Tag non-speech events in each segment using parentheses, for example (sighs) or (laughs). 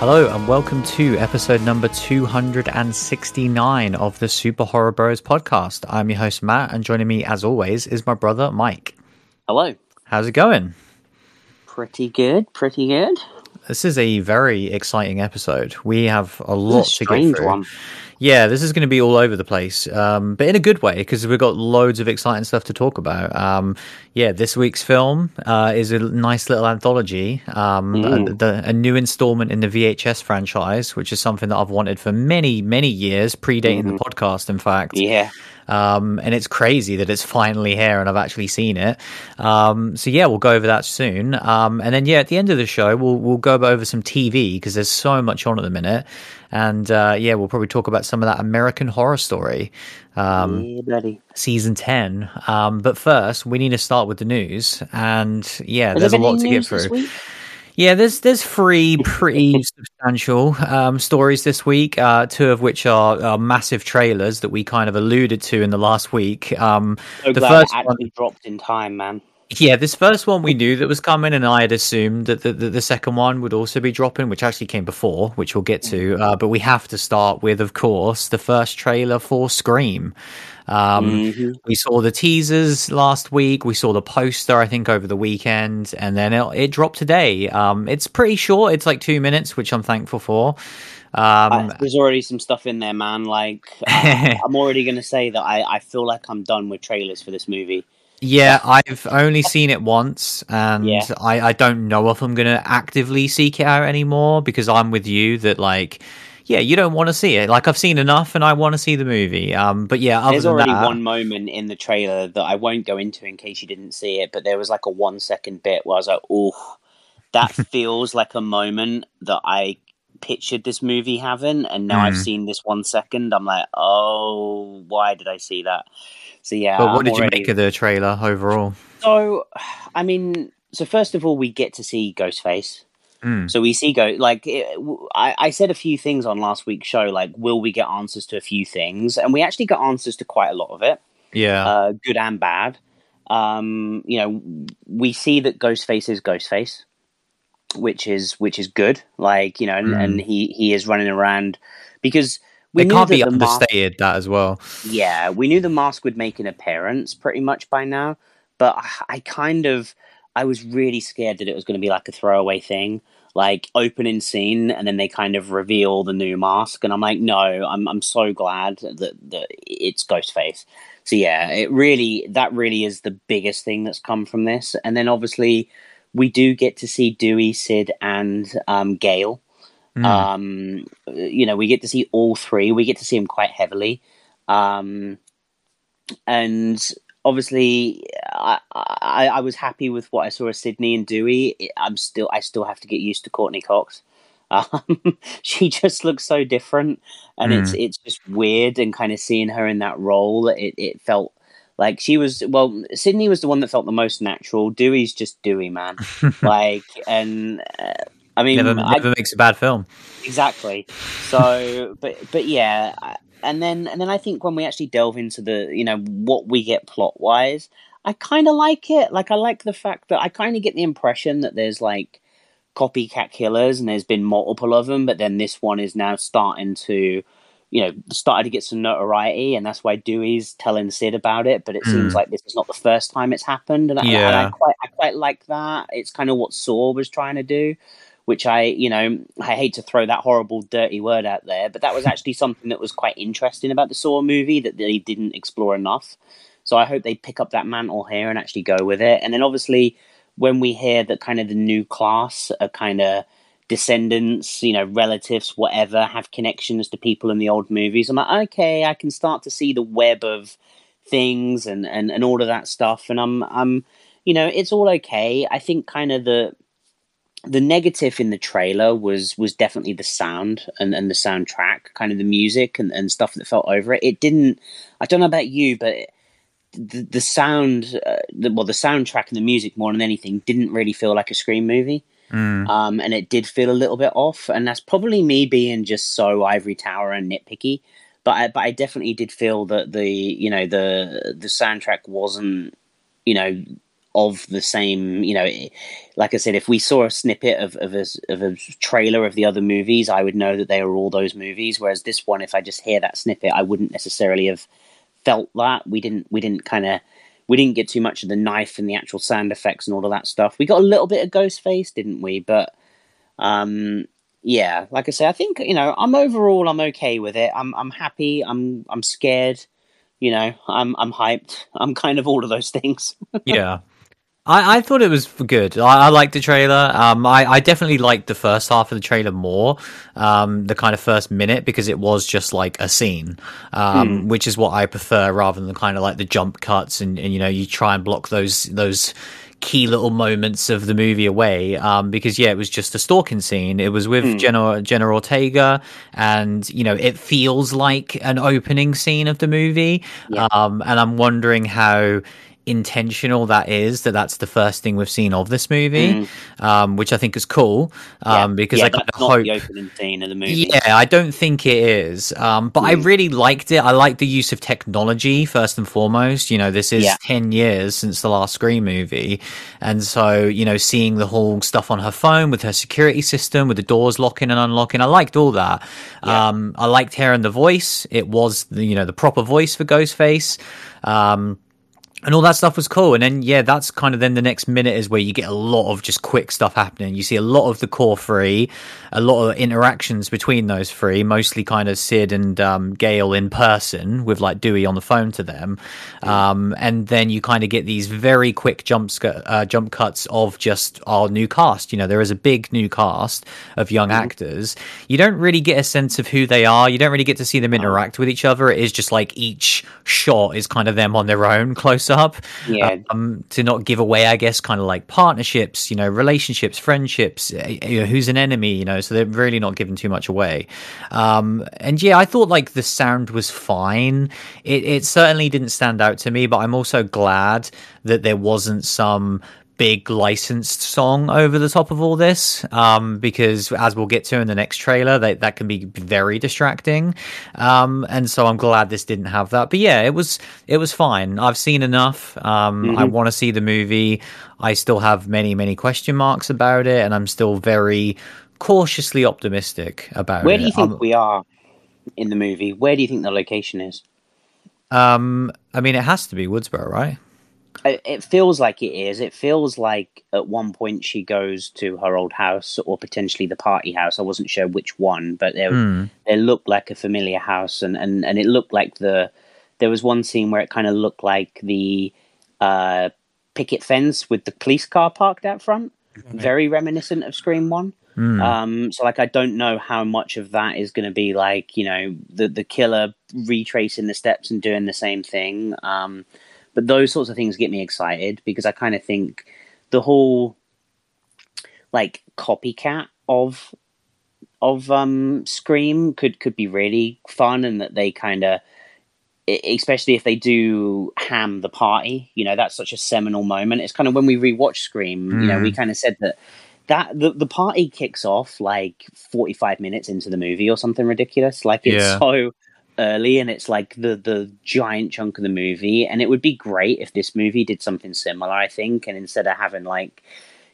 Hello, and welcome to episode number 269 of the Super Horror Bros podcast. I'm your host, Matt, and joining me, as always, is my brother, Mike. Hello. How's it going? Pretty good, pretty good. This is a very exciting episode. We have a lot a to get through. one. Yeah, this is going to be all over the place, um, but in a good way because we've got loads of exciting stuff to talk about. Um, yeah, this week's film uh, is a nice little anthology, um, Mm. a, the, a new installment in the VHS franchise, which is something that I've wanted for many, many years, predating the podcast, in fact. Yeah. Um, and it's crazy that it's finally here and I've actually seen it. Um, so yeah, we'll go over that soon. Um, and then yeah, at the end of the show, we'll we'll go over some TV because there's so much on at the minute. And uh, yeah, we'll probably talk about some of that American Horror Story, um, yeah, season ten. Um, but first, we need to start with the news. And yeah, Has there's a there lot to get through. Yeah, there's there's three pretty substantial um, stories this week. Uh, two of which are, are massive trailers that we kind of alluded to in the last week. Um, So the first it one, actually dropped in time, man. yeah, this first one we knew that was coming, and I had assumed that the, the, the second one would also be dropping, which actually came before, which we'll get to. Uh, but we have to start with, of course, the first trailer for Scream. Um, Mhm. we saw the teasers last week. We saw the poster, I think, over the weekend, and then it, it dropped today. Um, it's pretty short. It's like two minutes, which I'm thankful for. Um, I- there's already some stuff in there, man. Like, (laughs) uh, I'm already going to say that I, I feel like I'm done with trailers for this movie. yeah, I've only seen it once, and Yeah. I, I don't know if I'm going to actively seek it out anymore because I'm with you that, like, yeah, you don't want to see it. Like, I've seen enough, and I want to see the movie. Um, but yeah, other There's already that, one moment in the trailer that I won't go into in case you didn't see it, but there was like a one second bit where I was like, oh, that (laughs) feels like a moment that I pictured this movie having, and now I've Mm. seen this one second. I'm like, oh, why did I see that? So yeah, But what I'm did you make of the trailer overall? So, (sighs) I mean, so first of all, we get to see Ghostface. Mm. So we see go like it, I, I said a few things on last week's show, like will we get answers to a few things, and we actually got answers to quite a lot of it, Yeah. uh, good and bad. Um, you know, we see that Ghostface is Ghostface, which is which is good. Like you know, and, Mm. and he he is running around because we it knew can't that be the mask- understated, that as well. yeah, we knew the mask would make an appearance pretty much by now, but I- I kind of I was really scared that it was going to be like a throwaway thing, like opening scene, and then they kind of reveal the new mask, and I'm like, no, I'm I'm so glad that that it's Ghostface. So yeah, it really that really is the biggest thing that's come from this, and then obviously we do get to see Dewey, Sid, and um, Gale. Mm. Um, you know, we get to see all three. We get to see them quite heavily. Um, and obviously, I, I, I was happy with what I saw of Sidney and Dewey. I'm still, I still have to get used to Courteney Cox. (laughs) Um, she just looks so different, and it's it's just weird. And kind of seeing her in that role, it it felt like she was. Well, Sidney was the one that felt the most natural. Dewey's just Dewey, man. (laughs) like, and uh, I mean, never, I, makes a bad film. exactly so but but yeah and then and then i think when we actually delve into the you know what we get plot wise i kind of like it like i like the fact that i kind of get the impression that there's like copycat killers and there's been multiple of them but then this one is now starting to you know started to get some notoriety and that's why dewey's telling sid about it but it seems Mm. like this is not the first time it's happened and, I, and I quite i quite like that it's kind of what saw was trying to do which I, you know, I hate to throw that horrible, dirty word out there, but that was actually something that was quite interesting about the Saw movie that they didn't explore enough. So I hope they pick up that mantle here and actually go with it. And then obviously, when we hear that kind of the new class are kind of descendants, you know, relatives, whatever, have connections to people in the old movies, I'm like, okay, I can start to see the web of things and, and, and all of that stuff. And I'm, I'm, you know, it's all okay. I think kind of the, the negative in the trailer was was definitely the sound and, and the soundtrack, kind of the music and, and stuff that felt over it. It didn't. I don't know about you, but the, the sound, uh, the, well, the soundtrack and the music more than anything didn't really feel like a Scream movie. Mm. Um, and it did feel a little bit off, and that's probably me being just so ivory tower and nitpicky. But I, but I definitely did feel that the you know the the soundtrack wasn't you know of the same. You know, like I said, if we saw a snippet of of a, of a trailer of the other movies, I would know that they are all those movies. Whereas this one, if I just hear that snippet, I wouldn't necessarily have felt that. We didn't we didn't kind of we didn't get too much of the knife and the actual sound effects and all of that stuff. We got a little bit of Ghostface, didn't we? But um, yeah, like I say, I think you know I'm overall I'm okay with it. I'm I'm happy. I'm I'm scared. You know, I'm I'm hyped. (laughs) I'm kind of all of those things. (laughs) yeah. I, I thought it was good. I, I liked the trailer. Um, I, I definitely liked the first half of the trailer more, um, the kind of first minute because it was just like a scene, um, mm. which is what I prefer rather than kind of like the jump cuts and, and you know you try and block those those key little moments of the movie away um, because yeah it was just a stalking scene it was with mm. Jenna, Jenna Ortega and you know it feels like an opening scene of the movie yeah. um, and I'm wondering how intentional that is that that's the first thing we've seen of this movie, mm. um, which I think is cool um, yeah. because yeah, I kind of hope the opening scene of the movie. Yeah, I don't think it is, um, but mm. I really liked it. I like the use of technology first and foremost. You know, this is yeah. ten years since the last Scream movie, and so you know, seeing the whole stuff on her phone with her security system, with the doors locking and unlocking, I liked all that. Um, I liked hearing the voice. It was the, you know the proper voice for Ghostface. Um, and all that stuff was cool. And then, yeah, that's kind of then the next minute is where you get a lot of just quick stuff happening. You see a lot of the core three, a lot of interactions between those three, mostly kind of Sid and um, Gale in person with like Dewey on the phone to them. Um, and then you kind of get these very quick jump, uh, jump cuts of just our new cast. You know, there is a big new cast of young mm-hmm. actors. You don't really get a sense of who they are. You don't really get to see them interact with each other. It is just like each shot is kind of them on their own (laughs) close up yeah. um, to not give away, I guess, kind of like partnerships, you know, relationships, friendships, eh, you know, who's an enemy, you know, so they're really not giving too much away. Um, and yeah, I thought like the sound was fine. It, it certainly didn't stand out to me, but I'm also glad that there wasn't some big licensed song over the top of all this um, because as we'll get to in the next trailer that, that can be very distracting. Um, and so i'm glad this didn't have that. But yeah it was it was fine. I've seen enough. Um, mm-hmm. i want to see the movie. I still have many many question marks about it and i'm still very cautiously optimistic about it. where it. do you think um, we are in the movie? Where do you think the location is? Um i mean it has to be woodsboro right it feels like it is. It feels like at one point she goes to her old house or potentially the party house. I wasn't sure which one, but they mm. they looked like a familiar house, and, and, and it looked like the there was one scene where it kind of looked like the uh, picket fence with the police car parked out front, mm-hmm. very reminiscent of Scream One. Mm. Um, so like I don't know how much of that is going to be like you know the the killer retracing the steps and doing the same thing. Um, but those sorts of things get me excited because I kind of think the whole like copycat of of um Scream could could be really fun and that they kind of especially if they do ham the party you know that's such a seminal moment it's kind of when we rewatch scream mm. you know we mm. kind of said that that the, the party kicks off like 45 minutes into the movie or something ridiculous like it's yeah. so early and it's like the the giant chunk of the movie and it would be great if this movie did something similar i think and instead of having like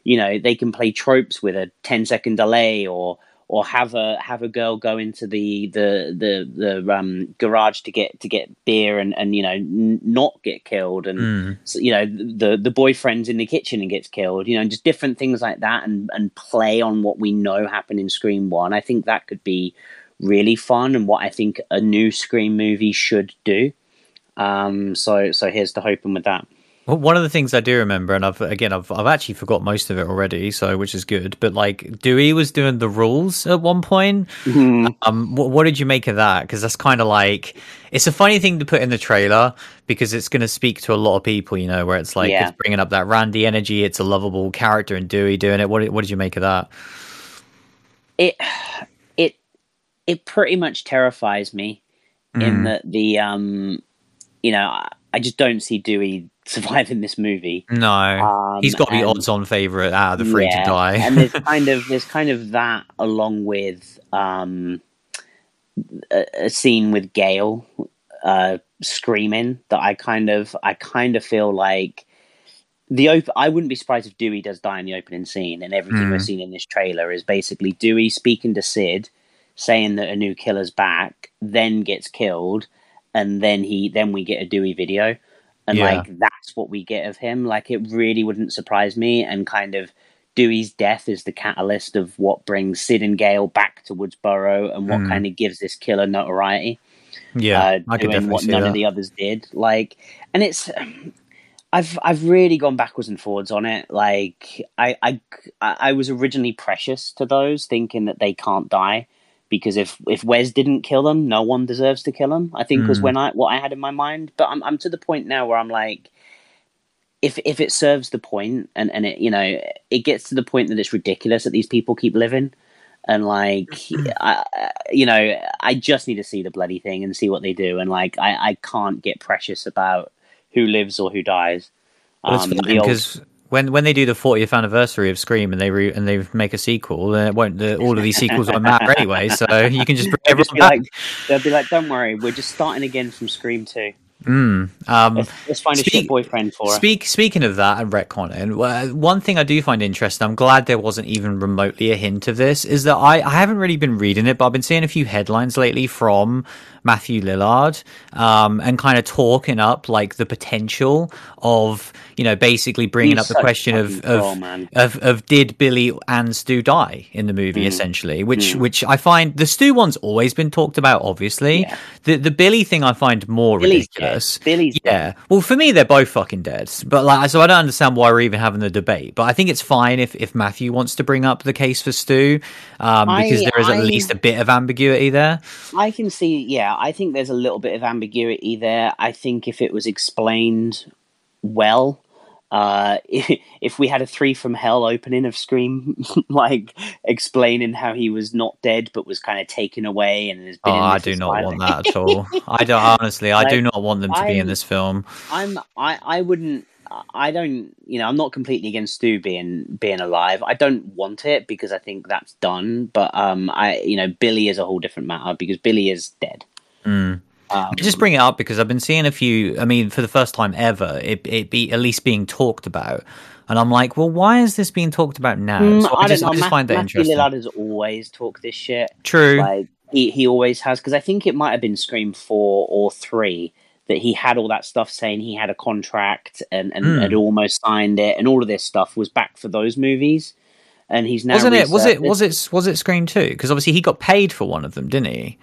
you know they can play tropes with a 10 second delay or or have a have a girl go into the the the the um, garage to get to get beer and and you know n- not get killed and mm. so, you know the the boyfriend's in the kitchen and gets killed you know and just different things like that and and play on what we know happened in Scream One. I think that could be really fun and what I think a new Scream movie should do. Um, so so here's the hoping with that. Well, one of the things I do remember, and I've again I've I've actually forgot most of it already, so which is good. But like Dewey was doing the rules at one point. Mm-hmm. Um, what, what, did you make of that? Because that's kind of like it's a funny thing to put in the trailer because it's going to speak to a lot of people, you know, where it's like yeah. it's bringing up that Randy energy. It's a lovable character, and Dewey doing it. What what did you make of that? It it pretty much terrifies me mm. in that the um you know I just don't see Dewey (laughs) surviving this movie. No, um, he's got to be odds on favorite out of the three yeah, to die. and there's (laughs) kind of there's kind of that along with um a, a scene with Gale uh screaming that I kind of I kind of feel like the op- I wouldn't be surprised if Dewey does die in the opening scene, and everything Mm. we're seeing in this trailer is basically Dewey speaking to Sid, saying that a new killer's back, then gets killed, and then he then we get a Dewey video, and Yeah. like that's what we get of him. Like it really wouldn't surprise me, and kind of Dewey's death is the catalyst of what brings Sid and Gale back to Woodsboro, and what Mm. kind of gives this killer notoriety Yeah, uh, I could definitely what see none that. of the others did. Like, and it's I've I've really gone backwards and forwards on it. Like, I I I was originally precious to those, thinking that they can't die because if if Wes didn't kill them, no one deserves to kill them. I think was Mm. when I what I had in my mind. But I'm I'm to the point now where I'm like. If, if it serves the point and, and it you know it gets to the point that it's ridiculous that these people keep living and like (clears throat) I, you know i just need to see the bloody thing and see what they do and like i, I can't get precious about who lives or who dies Um, old- because when when they do the 40th anniversary of Scream and they re- and they make a sequel, then it won't. The, all of these sequels won't matter anyway. So (laughs) you can just bring they'll, just everyone be back. like, they'll be like don't worry we're just starting again from scream 2 Mm. Um, let's, let's find a speak- shit boyfriend for her Speak, speaking of that and retconning, one thing I do find interesting, I'm glad there wasn't even remotely a hint of this, is that I, I haven't really been reading it, but I've been seeing a few headlines lately from Matthew Lillard um, and kind of talking up like the potential of, you know, basically bringing He's up the question of, of, of of did Billy and Stu die in the movie Mm. essentially, which which I find the Stu one's always been talked about. Obviously, Yeah. the the Billy thing I find more Billy's ridiculous. dead. Billy's Yeah. Well, for me, they're both fucking dead. But like, so I don't understand why we're even having the debate. But I think it's fine if if Matthew wants to bring up the case for Stu, um, because I- there is at I- least a bit of ambiguity there. I can see, yeah, I think there's a little bit of ambiguity there. I think if it was explained well, uh, (laughs) if we had a three from hell opening of Scream, (laughs) like explaining how he was not dead but was kind of taken away and has been. Oh, I do not want that at all. I don't honestly. I do not want them to be in this film. I'm, I, I wouldn't. I don't, you know, I'm not completely against Stu being being alive. I don't want it because I think that's done. But um, I, you know, Billy is a whole different matter because Billy is dead. Mm. Um, just bring it up because I've been seeing a few. I mean, for the first time ever, it it be at least being talked about, and I'm like, well, why is this being talked about now? Mm, So I, I just. I just Matt- find that Matthew interesting. Lillard has always talked this shit. True. Like he, he always has because I think it might have been Scream four or three that he had all that stuff saying he had a contract and and Hmm. had almost signed it and all of this stuff was back for those movies. And he's now Wasn't it? Was it? Was it? Was it Scream Two? Because obviously he got paid for one of them, didn't he?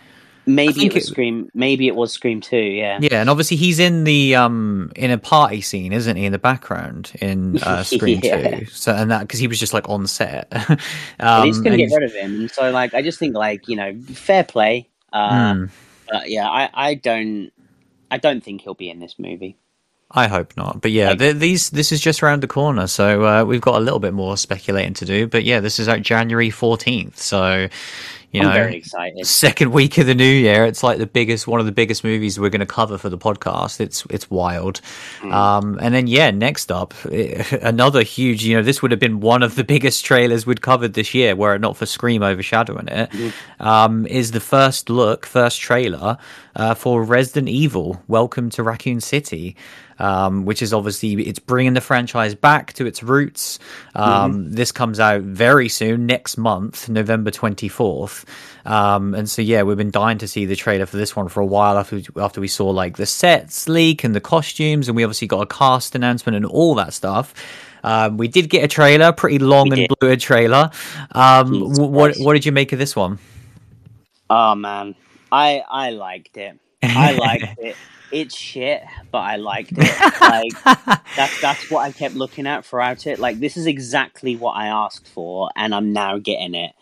Maybe it was it- Scream. Maybe it was Scream two. Yeah. Yeah, and obviously he's in the um in a party scene, isn't he, in the background in uh, (laughs) Scream Yeah. Two? So and that because he was just like on set. (laughs) But um, he's gonna and- get rid of him. And so like I just think like you know fair play. Uh, Hmm. But yeah, I I don't I don't think he'll be in this movie. I hope not, but yeah, th- these this is just around the corner, so uh, we've got a little bit more speculating to do. But yeah, this is out January fourteenth, so you I'm know, very excited. second week of the new year. It's like the biggest, one of the biggest movies we're going to cover for the podcast. It's it's wild. Um, and then yeah, next up, (laughs) another huge. You know, this would have been one of the (laughs) biggest trailers we'd covered this year, were it not for Scream overshadowing it. Um, is the first look, first trailer uh, for Resident Evil: Welcome to Raccoon City. Um, which is obviously it's bringing the franchise back to its roots. Um, This comes out very soon, next month, November twenty fourth. Um, and so yeah, we've been dying to see the trailer for this one for a while after after we saw like the sets leak and the costumes, and we obviously got a cast announcement and all that stuff. Um, we did get a trailer, pretty long We and did. blurred trailer. Um, what what did you make of this one? Oh man, I I liked it. I liked (laughs) it. It's shit, but I liked it. Like that's that's what I kept looking at throughout it. Like this is exactly what I asked for, and I'm now getting it,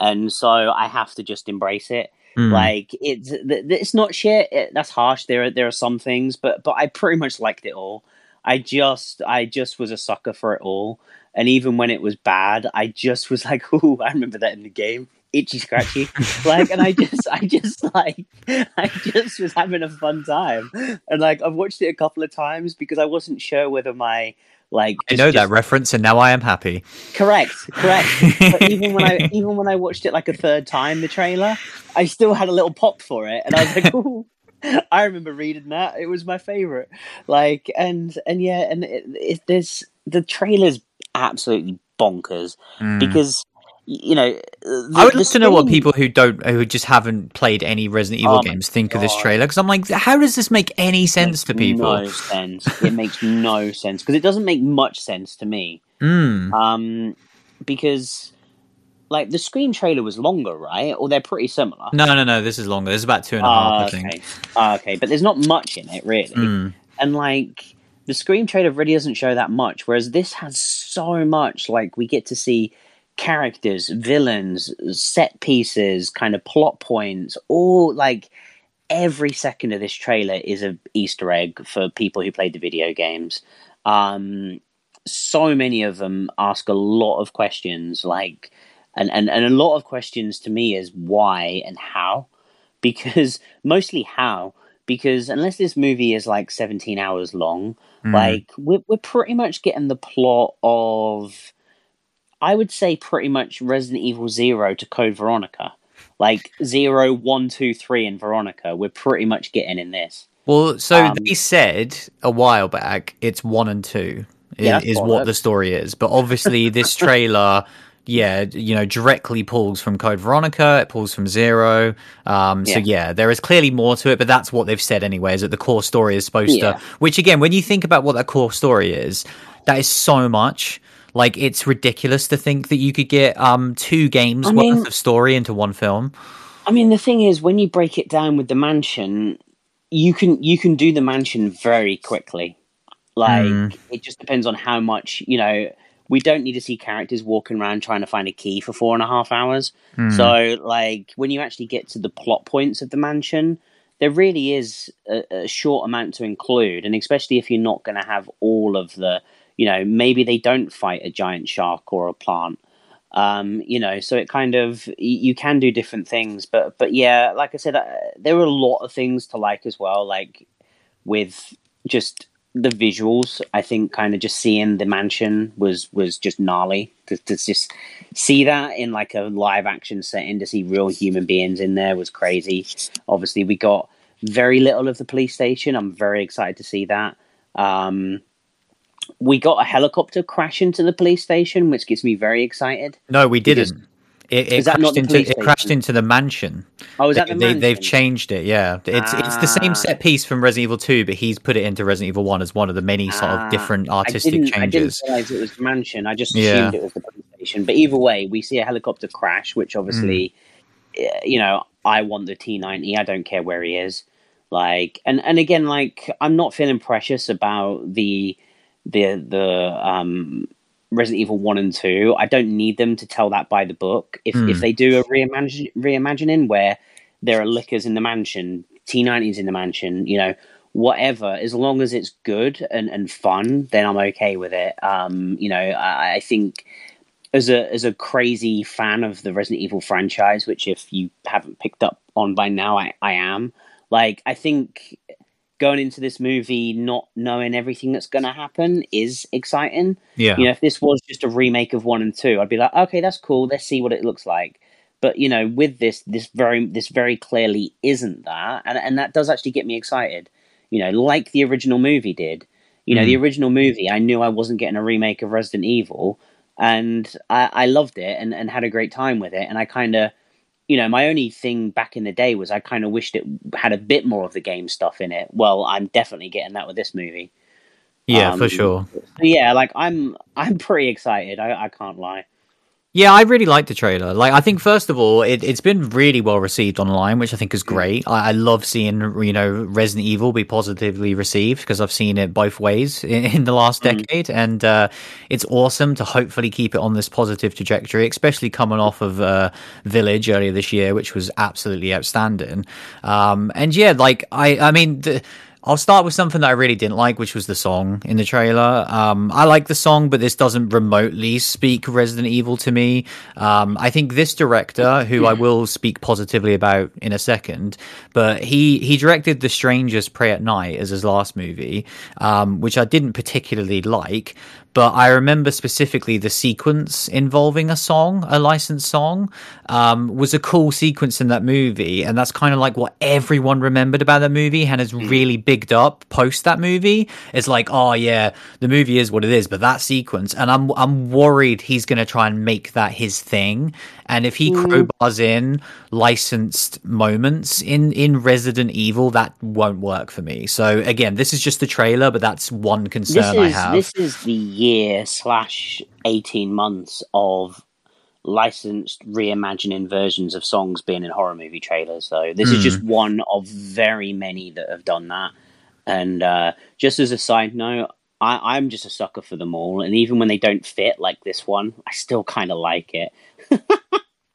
and so I have to just embrace it. Hmm. Like it's it's not shit. It, that's harsh. There are there are some things, but but I pretty much liked it all. I just I just was a sucker for it all, and even when it was bad, I just was (laughs) like, "Ooh, I remember that in the game." Itchy scratchy, (laughs) like, and I just, I just like, (laughs) I just was having a fun time, and like, I've watched it a couple of times because I wasn't sure whether my like. I just- know that reference, and now I am happy. Correct, correct. but even when I (laughs) even when I watched it like a third time, the trailer, I still had a little pop for it, and I was like, (laughs) "Ooh." I remember reading that; it was my favorite. Like, and and yeah, and it, it, there's the trailer's absolutely bonkers Mm. because you know the, I would love to know what people who don't, who just haven't played any Resident Evil Oh games think of this trailer because I'm like, how does this make any sense to makes people? No sense. It makes no sense because it doesn't make much sense to me. Mm. Um, because like the Scream trailer was longer, right? Or they're pretty similar. No, no, no. This is longer. This is about two and a half, Ah, I think. okay. Ah, okay, but there's not much in it really, Mm. and like the Scream trailer really doesn't show that much, whereas this has so much. Like we get to see characters, villains, set pieces, kind of plot points, all like every second of this trailer is a Easter egg for people who played the video games. Um, so many of them ask a lot of questions, like, and, and, and a lot of questions to me is why and how, because (laughs) mostly how, because unless this movie is like 17 hours long, Mm. like we're, we're pretty much getting the plot of, I would say pretty much Resident Evil Zero to Code Veronica. Like zero, one, two, three, and Veronica, we're pretty much getting in this. Well, so Um, they said a while back it's one and two Yeah, is what the story is, but obviously this (laughs) trailer, yeah, you know, directly pulls from Code Veronica. It pulls from Zero. Um, so Yeah. yeah, there is clearly more to it, but that's what they've said anyway. Is that the core story is supposed Yeah. to? Which again, when you think about what that core story is, that is so much. Like it's ridiculous to think that you could get um two games I worth mean- of story into one film. I mean, the thing is, when you break it down with the mansion, you can you can do the mansion very quickly. Like Mm. it just depends on how much you know. We don't need to see characters walking around trying to find a key for four and a half hours. Mm. So, like, when you actually get to the plot points of the mansion, there really is a, a short amount to include, and especially if you're not going to have all of the, you know, maybe they don't fight a giant shark or a plant, um, you know, so it kind of you can do different things, but but yeah, like I said, uh, there were a lot of things to like as well, like with just the visuals. I think kind of just seeing the mansion was was just gnarly to, to just see that in like a live action setting to see real human beings in there was crazy. Obviously, we got very little of the police station. I'm very excited to see that. Um, we got a helicopter crash into the police station, which gets me very excited. No, we didn't. It, it crashed into it crashed into the mansion. Oh, is They, that the they, mansion? they've changed it. Yeah, it's it's the same Ah. set piece from Resident Evil Two, but he's put it into Resident Evil One as one of the many sort Ah, of different I artistic didn't, I didn't changes. realize it was the mansion. I just Yeah. assumed it was the police station. But either way, we see a helicopter crash, which obviously, Mm. eh, you know, I want the T ninety. I don't care where he is. Like, and and again, like, I'm not feeling precious about the the the um Resident Evil one and two. I don't need them to tell that by the book. If Hmm. if they do a reimagine, reimagining where there are lickers in the mansion, T nineties in the mansion, you know, whatever, as long as it's good and, and fun, then I'm okay with it. Um, you know, I, I think as a as a crazy fan of the Resident Evil franchise, which if you haven't picked up on by now, I, I am. Like, I think going into this movie not knowing everything that's going to happen is exciting. Yeah, You know, if this was just a remake of one and two, I'd be like, okay, that's cool. Let's see what it looks like. But you know, with this, this very, this very clearly isn't that, and and that does actually get me excited. You know, like the original movie did. You know, Mm. the original movie, I knew I wasn't getting a remake of Resident Evil, and I, I loved it and, and had a great time with it. And I kind of, you know, my only thing back in the day was I kind of wished it had a bit more of the game stuff in it. Well, I'm definitely getting that with this movie. yeah, for um, sure. Yeah, like I'm (laughs) I'm pretty excited. I, I can't lie. Yeah, I really like the trailer. Like, I think first of all, it, it's been really well received online, which I think is great. I, I love seeing you know Resident Evil be positively received because I've seen it both ways (laughs) in, in the last Mm. decade, and uh, it's awesome to hopefully keep it on this positive trajectory, especially coming off of uh, Village earlier this year, which was absolutely outstanding. Um, and yeah, like I, I mean. The, I'll start with something that I really didn't like, which was the song in the trailer. Um, I like the song, but this doesn't remotely speak Resident Evil to me. Um, I think this director, who I will speak positively about in a second, but he he directed The Strangers Prey at Night as his last movie, um, which I didn't particularly like. But I remember specifically the sequence involving a song, a licensed song, um, was a cool sequence in that movie, and that's kind of like what everyone remembered about that movie and has really bigged up post that movie. It's like, oh yeah, the movie is what it is, but that sequence, and I'm I'm worried he's going to try and make that his thing. And if he Mm. crowbars in licensed moments in in Resident Evil, that won't work for me. So again, this is just the trailer, but that's one concern I have. this is the year slash eighteen months of licensed reimagining versions of songs being in horror movie trailers. So this is Hmm. just one of very many that have done that. And uh, just as a side note, I, I'm just a sucker for them all. And even when they don't fit like this one, I still kind of like it. (laughs)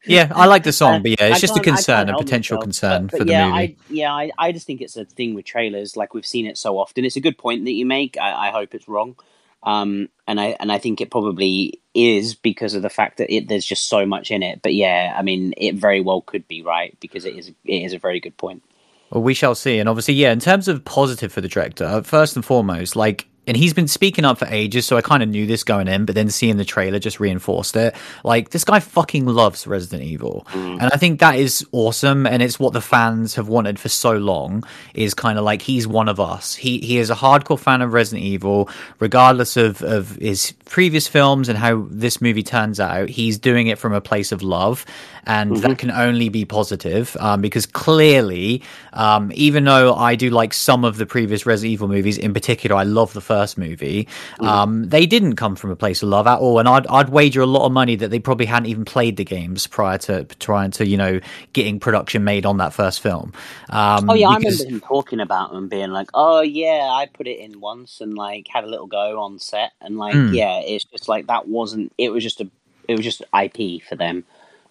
Yeah, I like the song, Uh, but yeah, I it's just a concern, a potential myself, concern but- but for the movie. I, yeah, I, I just think it's a thing with trailers. Like we've seen it so often. It's a good point that you make. I, I hope it's wrong, um, and I and I think it probably is because of the fact that it, there's just so much in it. But yeah, I mean, it very well could be right because it is it is a very good point. Well, we shall see. And obviously, yeah, in terms of positive for the director, first and foremost, like, and he's been speaking up for ages, so I kind of knew this going in, but then seeing the trailer just reinforced it. Like, this guy fucking loves Resident Evil. And I think that is awesome. And it's what the fans have wanted for so long is kind of like he's one of us. He he is a hardcore fan of Resident Evil, regardless of, of his previous films and how this movie turns out. He's doing it from a place of love. And that can only be positive um, because clearly, um, even though I do like some of the previous Resident Evil movies, in particular, I love the first movie. Um, they didn't come from a place of love at all, and I'd, I'd wager a lot of money that they probably hadn't even played the games prior to trying to, you know, getting production made on that first film. Um, Oh yeah, because- I remember him talking about them being like, "Oh yeah, I put it in once and like had a little go on set and like Mm. yeah, it's just like that wasn't. It was just a it was just IP for them."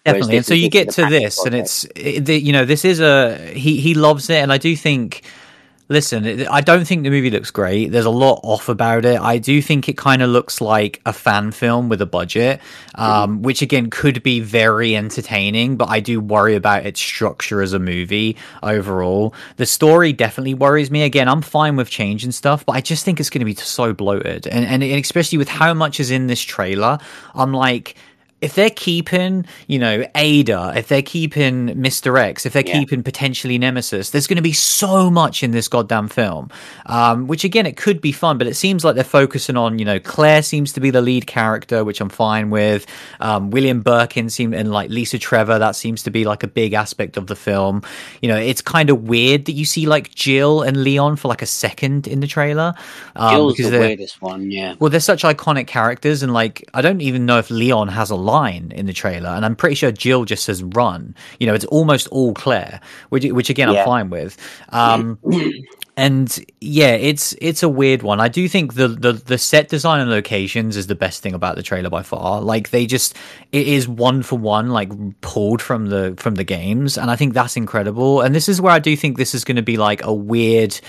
Definitely and so you get to this and it's it, the, you know this is a he he loves it and i do think listen i don't think the movie looks great. There's a lot off about it. I do think it kind of looks like a fan film with a budget um, which again could be very entertaining but i do worry about its structure as a movie overall. The story definitely worries me. Again i'm fine with change and stuff but i just think it's going to be so bloated. And, and especially with how much is in this trailer i'm like if they're keeping, you know, Ada, if they're keeping Mr. X, if they're Yeah. keeping potentially Nemesis, there's going to be so much in this goddamn film. Um, which again, it could be fun, but it seems like they're focusing on, you know, Claire seems to be the lead character, which I'm fine with. Um, William Birkin seem and like Lisa Trevor, that seems to be like a big aspect of the film. You know, it's kind of weird that you see like Jill and Leon for like a second in the trailer. Um, Jill's the weirdest one, yeah. well, they're such iconic characters, and like I don't even know if Leon has a line in the trailer, and I'm pretty sure Jill just says "run." You know, it's almost all Claire, which which again I'm fine with. Um, and yeah, it's it's a weird one. I do think the, the the set design and locations is the best thing about the trailer by far. Like they just it is one for one, like pulled from the from the games, and I think that's incredible. And this is where I do think this is going to be like a weird.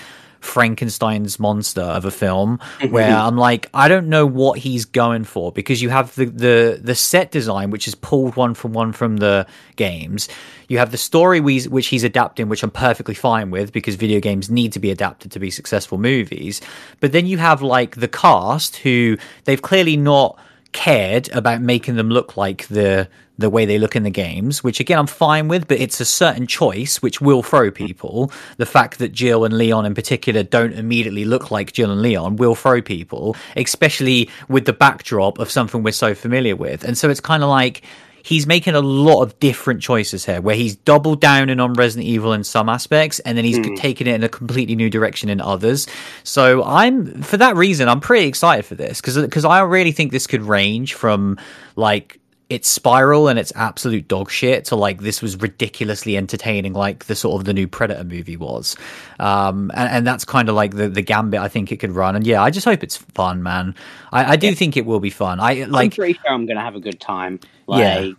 Frankenstein's monster of a film (laughs) where I'm like, I don't know what he's going for because you have the, the, the set design, which is pulled one from one from the games. You have the story we, which he's adapting, which I'm perfectly fine with because video games need to be adapted to be successful movies. But then you have like the cast who they've clearly not cared about making them look like the the way they look in the games, which again I'm fine with, but it's a certain choice which will throw people. The fact that Jill and Leon in particular don't immediately look like Jill and Leon will throw people, especially with the backdrop of something we're so familiar with. And so it's kind of like he's making a lot of different choices here where he's doubled down in on Resident Evil in some aspects and then he's hmm. taken it in a completely new direction in others. So I'm for that reason I'm pretty excited for this because because I really think this could range from like its spiral and its absolute dog shit to like this was ridiculously entertaining like the sort of the new predator movie was um and, and that's kind of like the the gambit i think it could run and yeah i just hope it's fun man i, I do think it will be fun i I'm like pretty sure I'm going to have a good time. Like, Yeah.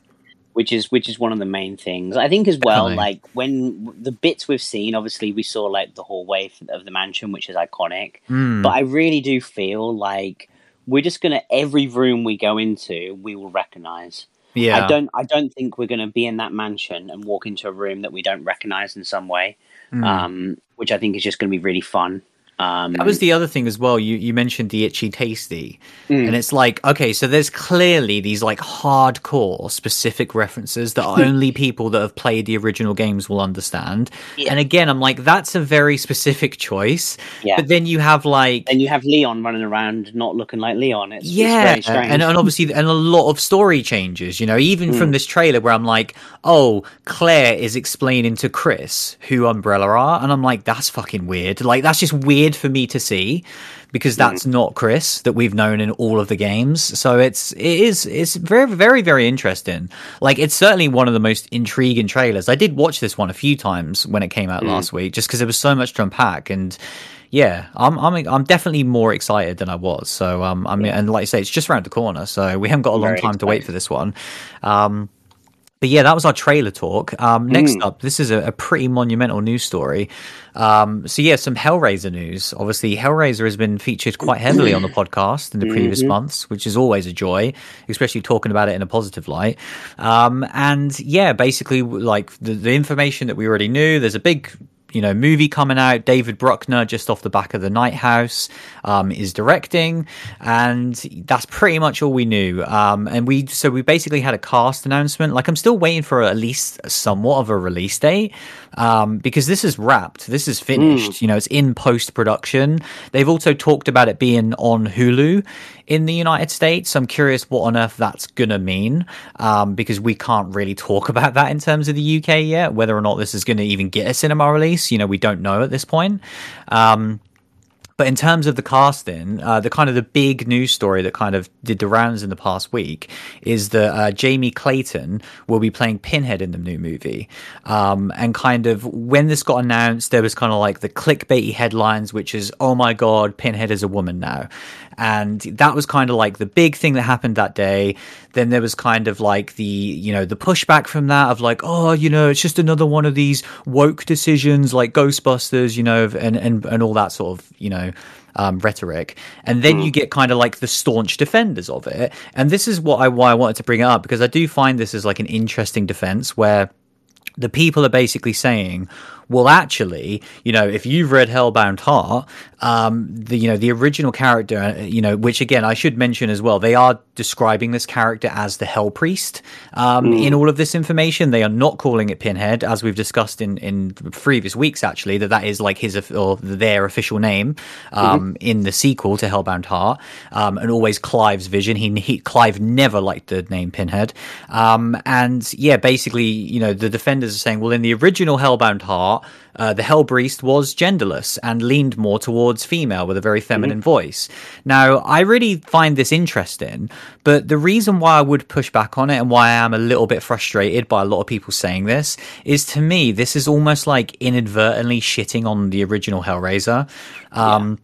Which is which is one of the main things. I think as well. Definitely. Like when the bits we've seen, obviously we saw like the hallway of the mansion, which is iconic. mm, But I really do feel like we're just gonna every room we go into, we will recognize. yeah I don't. I don't think we're gonna be in that mansion and walk into a room that we don't recognize in some way. Mm. Um, which I think is just gonna be really fun. Um, that was the other thing as well. You you mentioned the itchy tasty, mm. and it's like okay, so there's clearly these like hardcore specific references that (laughs) only people that have played the original games will understand. Yeah. And again, I'm like, that's a very specific choice. Yeah. But then you have like, and you have Leon running around not looking like Leon. It's yeah, it's and, and obviously, and a lot of story changes. You know, even mm. from this trailer where I'm like, oh, Claire is explaining to Chris who Umbrella are, and I'm like, that's fucking weird. Like that's just weird weird for me to see because that's mm. not Chris that we've known in all of the games. So it's it is it's very very very interesting. Like it's certainly one of the most intriguing trailers. I did watch this one a few times when it came out mm. last week, just because there was so much to unpack and. Yeah, I'm I'm I'm definitely more excited than I was. So um, I mean, and like I say, it's just around the corner, so we haven't got a long Very time to wait for this one. Um, but yeah, that was our trailer talk. Um, next mm. up, this is a, a, pretty monumental news story. Um, so yeah, some Hellraiser news. Obviously, Hellraiser has been featured quite heavily on the (clears throat) podcast in the previous mm-hmm. months, which is always a joy, especially talking about it in a positive light. Um, and yeah, basically, like the, the information that we already knew, there's a big you know movie coming out. David Bruckner, just off the back of the Night House, um, is directing, and that's pretty much all we knew. Um, and we so we basically had a cast announcement. Like I'm still waiting for at least somewhat of a release date um, because this is wrapped, this is finished. Mm. You know, it's in post production. They've also talked about it being on Hulu in the United States. I'm curious what on earth that's gonna mean um, because we can't really talk (laughs) about that in terms of the UK yet. Whether or not this is going to even get a cinema release, you know, we don't know at this point. Um, but in terms of the casting, uh, the kind of the big news story that kind of did the rounds in the past week is that uh, Jamie Clayton will be playing Pinhead in the new movie. Um, and kind of when this got announced, there was kind of like the clickbaity headlines, which is, oh my God, Pinhead is a woman now. And that was kind of like the big thing that happened that day. Then there was kind of like the, you know, the pushback from that of like, oh, you know, it's just another one of these woke decisions like Ghostbusters, you know, and, and, and all that sort of, you know, um, rhetoric, and then mm. you get kind of like the staunch defenders of it. And this is what I why I wanted to bring it up because I do find this is like an interesting defense where the people are basically saying, well, actually, you know, if you've read Hellbound Heart, um, the you know the original character, you know, which again I should mention as well, they are describing this character as the Hell Priest. Um, mm. In all of this information, they are not calling it Pinhead, as we've discussed in in previous weeks. Actually, that that is like his or their official name um, mm-hmm. in the sequel to Hellbound Heart, um, and always Clive's vision. He, he Clive never liked the name Pinhead, um, and yeah, basically, you know, the defenders are saying, well, in the original Hellbound Heart uh, the Hellpriest was genderless and leaned more towards female with a very feminine mm-hmm. voice. Now, I really find this interesting, but the reason why I would push back on it and why I am a little bit frustrated by a lot of people saying this is to me, this is almost like inadvertently shitting on the original Hellraiser. Um, yeah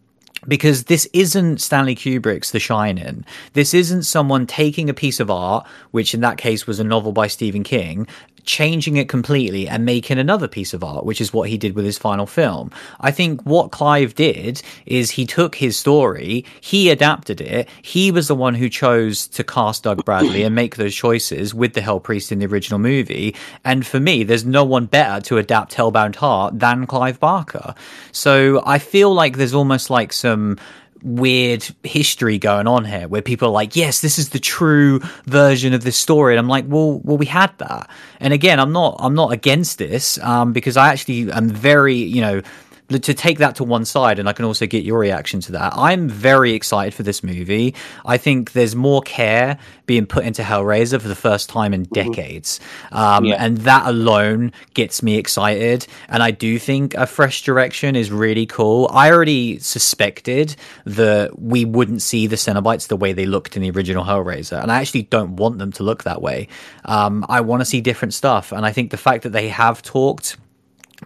because this isn't Stanley Kubrick's The Shining. This isn't someone taking a piece of art, which in that case was a novel by Stephen King, changing it completely and making another piece of art, which is what he did with his final film. I think what Clive did is he took his story, he adapted it, he was the one who chose to cast Doug Bradley and make those choices with the Hell Priest in the original movie. And for me, there's no one better to adapt Hellbound Heart than Clive Barker. So I feel like there's almost like some weird history going on here where people are like, yes, this is the true version of this story. And I'm like, well, well, we had that. And again, I'm not, I'm not against this, um, because I actually am very, you know, to take that to one side, and I can also get your reaction to that. I'm very excited for this movie. I think there's more care being put into Hellraiser for the first time in mm-hmm. decades, um, yeah. and that alone gets me excited. And I do think a fresh direction is really cool. I already suspected that we wouldn't see the Cenobites the way they looked in the original Hellraiser, and I actually don't want them to look that way. Um, I want to see different stuff, and I think the fact that they have talked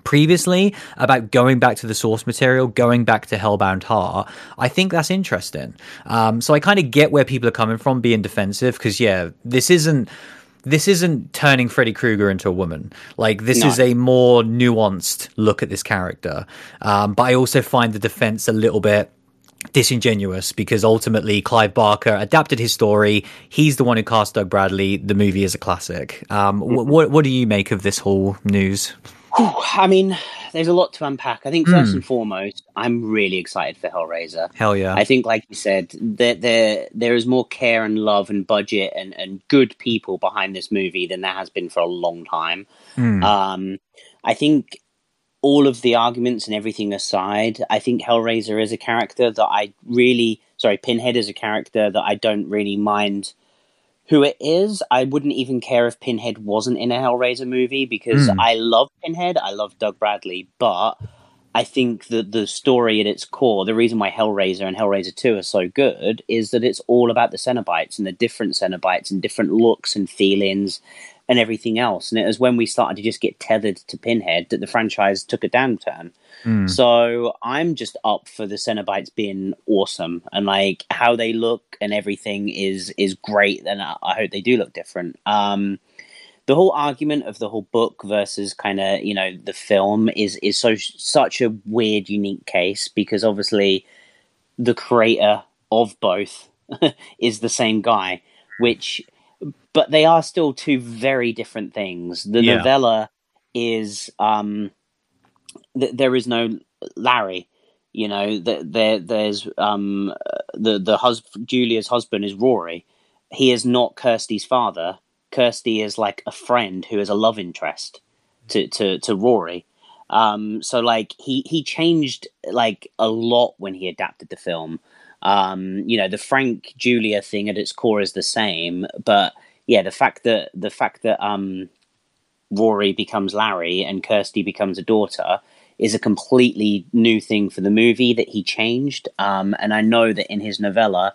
previously about going back to the source material, going back to Hellbound Heart, I think that's interesting. Um, so I kind of get where people are coming from being defensive because, yeah, this isn't. This isn't turning Freddy Krueger into a woman. Like this no. is a more nuanced look at this character. Um, but I also find the defense a little bit disingenuous because ultimately Clive Barker adapted his story. He's the one who cast Doug Bradley. The movie is a classic. Um, mm-hmm. what what do you make of this whole news? I mean, there's a lot to unpack. I think first mm. and foremost, I'm really excited for Hellraiser. Hell yeah! I think, like you said, there there there is more care and love and budget and and good people behind this movie than there has been for a long time. Mm. Um, I think all of the arguments and everything aside, I think Hellraiser is a character that I really, sorry, Pinhead is a character that I don't really mind who it is. I wouldn't even care if Pinhead wasn't in a Hellraiser movie because mm. I love Pinhead. I love Doug Bradley, but I think that the story at its core, the reason why Hellraiser and Hellraiser 2 are so good is that it's all about the Cenobites and the different Cenobites and different looks and feelings and everything else. And it was when we started to just get tethered to Pinhead that the franchise took a downturn. Mm. So I'm just up for the Cenobites being awesome and like how they look and everything is is great. And I, I hope they do look different. Um, the whole argument of the whole book versus kind of you know the film is is so such a weird, unique case because obviously the creator of both (laughs) is the same guy, which but they are still two very different things. The yeah. novella is um th- there is no Larry. You know, th- there there's um the the hus- Julia's husband is Rory. He is not Kirsty's father. Kirsty is like a friend who is a love interest to to to Rory. Um, so like he he changed like a lot when he adapted the film. Um, you know, the Frank Julia thing at its core is the same, but yeah, the fact that the fact that um, Rory becomes Larry and Kirsty becomes a daughter is a completely new thing for the movie that he changed. Um, and I know that in his novella,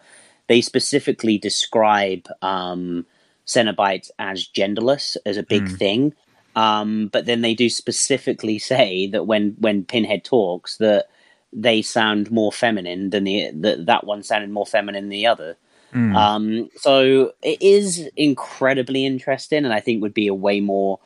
they specifically describe um, Cenobites as genderless as a big mm. thing. Um, but then they do specifically say that when when Pinhead talks, that they sound more feminine than the that that one sounded more feminine than the other. Mm. Um, so it is incredibly interesting, and I think would be a way more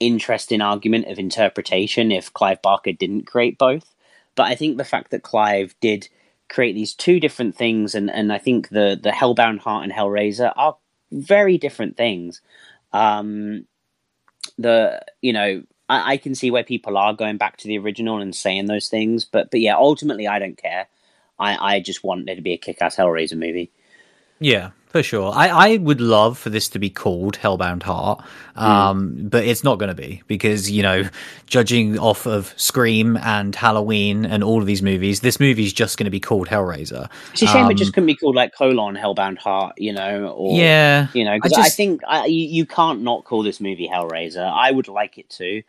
interesting argument of interpretation if Clive Barker didn't create both. But I think the fact that Clive did create these two different things, and, and I think the the Hellbound Heart and Hellraiser are very different things. Um, the you know I, I can see where people are going back to the original and saying those things, but but yeah, ultimately I don't care. I, I just want there to be a kick-ass Hellraiser movie. Yeah, for sure. I, I would love for this to be called Hellbound Heart, um, mm. but it's not going to be because, you know, judging off of Scream and Halloween and all of these movies, this movie is just going to be called Hellraiser. It's a shame um, it just couldn't be called like colon Hellbound Heart, you know, or, yeah, you know, because I, I, think I, you, you, can't not call this movie Hellraiser. I would like it to,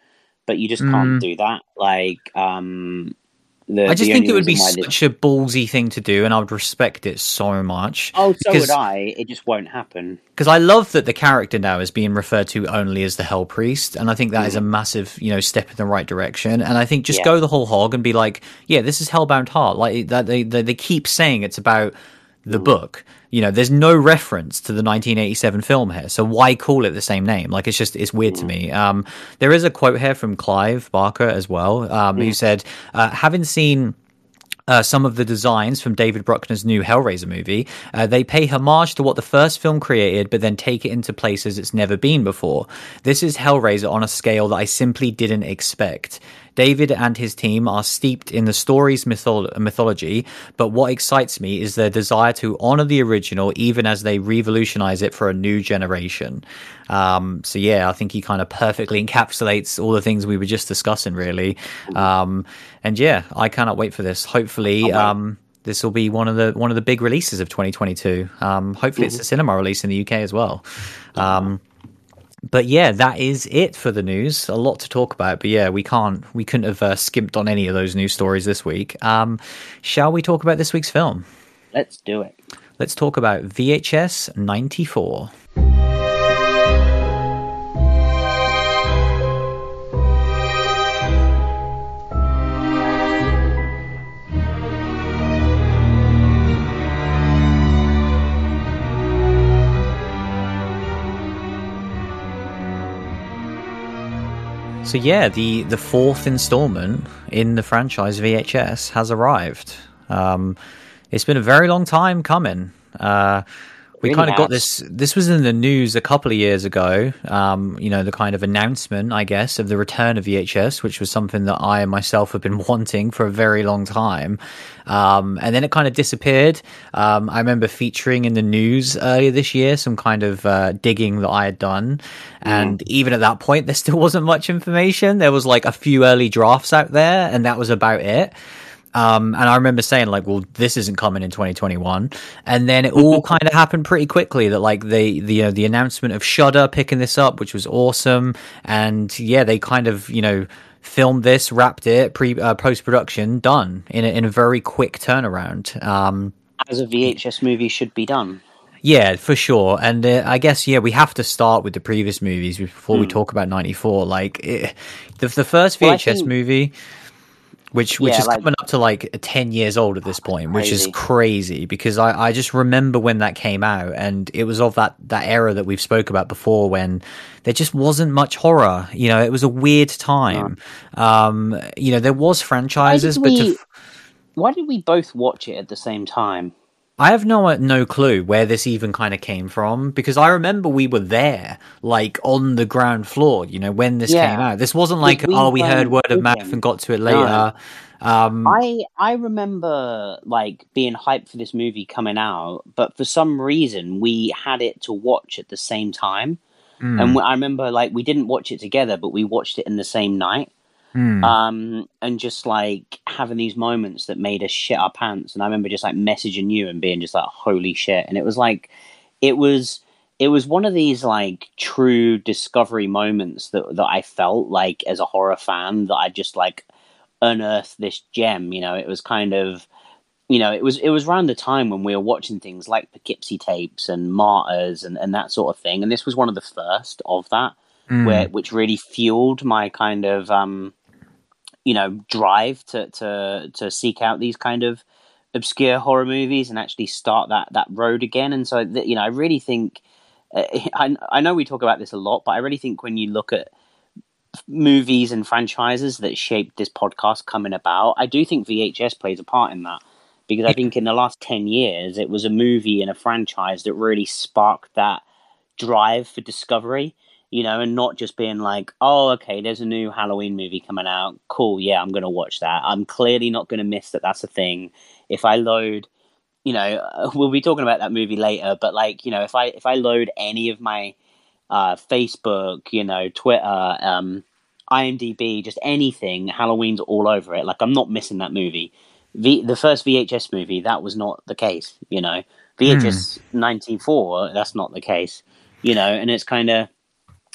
but you just can't mm. do that. Like, um, the, I just think it would be such a ballsy thing to do, and I would respect it so much. Oh, so would I. It just won't happen. Because I love that the character now is being referred to only as the Hell Priest, and I think that mm. is a mm. massive, you know, step in the right direction. And I think just yeah. go the whole hog and be like, yeah, this is Hellbound Heart. Like that, they, they they keep saying it's about the mm. book. You know, there's no reference to the 1987 film here, so why call it the same name? Like, it's just it's weird mm. to me. Um, there is a quote here from Clive Barker as well, um, mm. who said, uh, having seen. Uh, some of the designs from David Bruckner's new Hellraiser movie. Uh, they pay homage to what the first film created, but then take it into places it's never been before. This is Hellraiser on a scale that I simply didn't expect. David and his team are steeped in the story's mytholo- mythology, but what excites me is their desire to honor the original even as they revolutionize it for a new generation. Um, so, yeah, I think he kind of perfectly (laughs) encapsulates all the things we were just discussing, really. Um, and yeah, I cannot wait for this. Hopefully, um, this will be one of the one of the big releases of 2022. Um, hopefully, it's a cinema release in the UK as well. Um, but yeah, that is it for the news. A lot to talk about, but yeah, we can't, we couldn't have uh, skimped on any of those news stories this week. Um, shall we talk about this week's film? Let's do it. Let's talk about VHS 94. So yeah, the the fourth installment in the franchise VHS has arrived. Um, it's been a very long time coming. Uh, we kind of got this this was in the news a couple of years ago um you know the kind of announcement i guess of the return of vhs which was something that i myself have been (laughs) wanting for a very long time. Um and then it kind of disappeared. Um i remember featuring in the news earlier this year some kind of uh, digging that i had done. And even at that point there still (laughs) wasn't much information. There was like a few early drafts out there and that was about it um, and I remember saying like, well, this isn't coming in 2021. And then it all (laughs) kind of happened pretty quickly that like the, the, you know, the announcement of Shudder picking this up, which was awesome. And yeah, they kind of, you know, filmed this, wrapped it, pre, uh, post production, done in a, in a very quick turnaround. Um, As a VHS movie should be done. yeah, for sure. And uh, I guess yeah, we have to start with the previous movies before we talk about '94. Like it, the the first Hmm. Well, VHS think- movie, which which Yeah, is like- coming up to like ten years old at this point, which is Crazy. crazy because I I just remember when that came out, and it was of that that era that we've spoke about before when there just wasn't much horror. You know, it was a weird time. Um, you know, there was franchises, but to we- Why did we both watch it at the same time? I have no no clue where this even kind of came from because I remember we were there, like on the ground floor. You know, when this Yeah. came out, this wasn't like we oh, we heard word of mouth and got to it later. Um, I I remember like being hyped for this movie coming out, but for some reason we had it to watch at the same time, mm, and I remember like we didn't watch it together, but we watched it in the same night. Mm. um, and just like having these moments that made us shit our pants. And I remember just like messaging you and being just like, "Holy shit!" And it was like, it was, it was one of these like true discovery moments that that I felt like as a horror fan that I just like unearthed this gem. You know, it was kind of. You know, it was it was around the time when we were watching things like Poughkeepsie tapes and Martyrs and, and that sort of thing, and this was one of the first of that Mm. where which really fueled my kind of um you know drive to to to seek out these kind of obscure horror movies and actually start that that road again. And so th- you know i really think uh, (laughs) I, I know we talk about this a lot but i really think when you look at movies and franchises that shaped this podcast coming about i do think vhs plays a part in that. Because i think in the last 10 years it was a movie and a franchise that really sparked that drive for discovery you know, and not just being like, oh, okay, there's a new Halloween movie coming out. Cool, yeah, I'm going to watch that. I'm clearly not going to miss that that's a thing. If I load, you know, we'll be talking about that movie later, but like, you know, if I if I load any of my uh, Facebook, you know, Twitter, um, IMDb, just anything, Halloween's all over it. Like, I'm not missing that movie. V- the first VHS movie, that was not the case, you know. VHS 94, that's not the case, you know, and it's kind of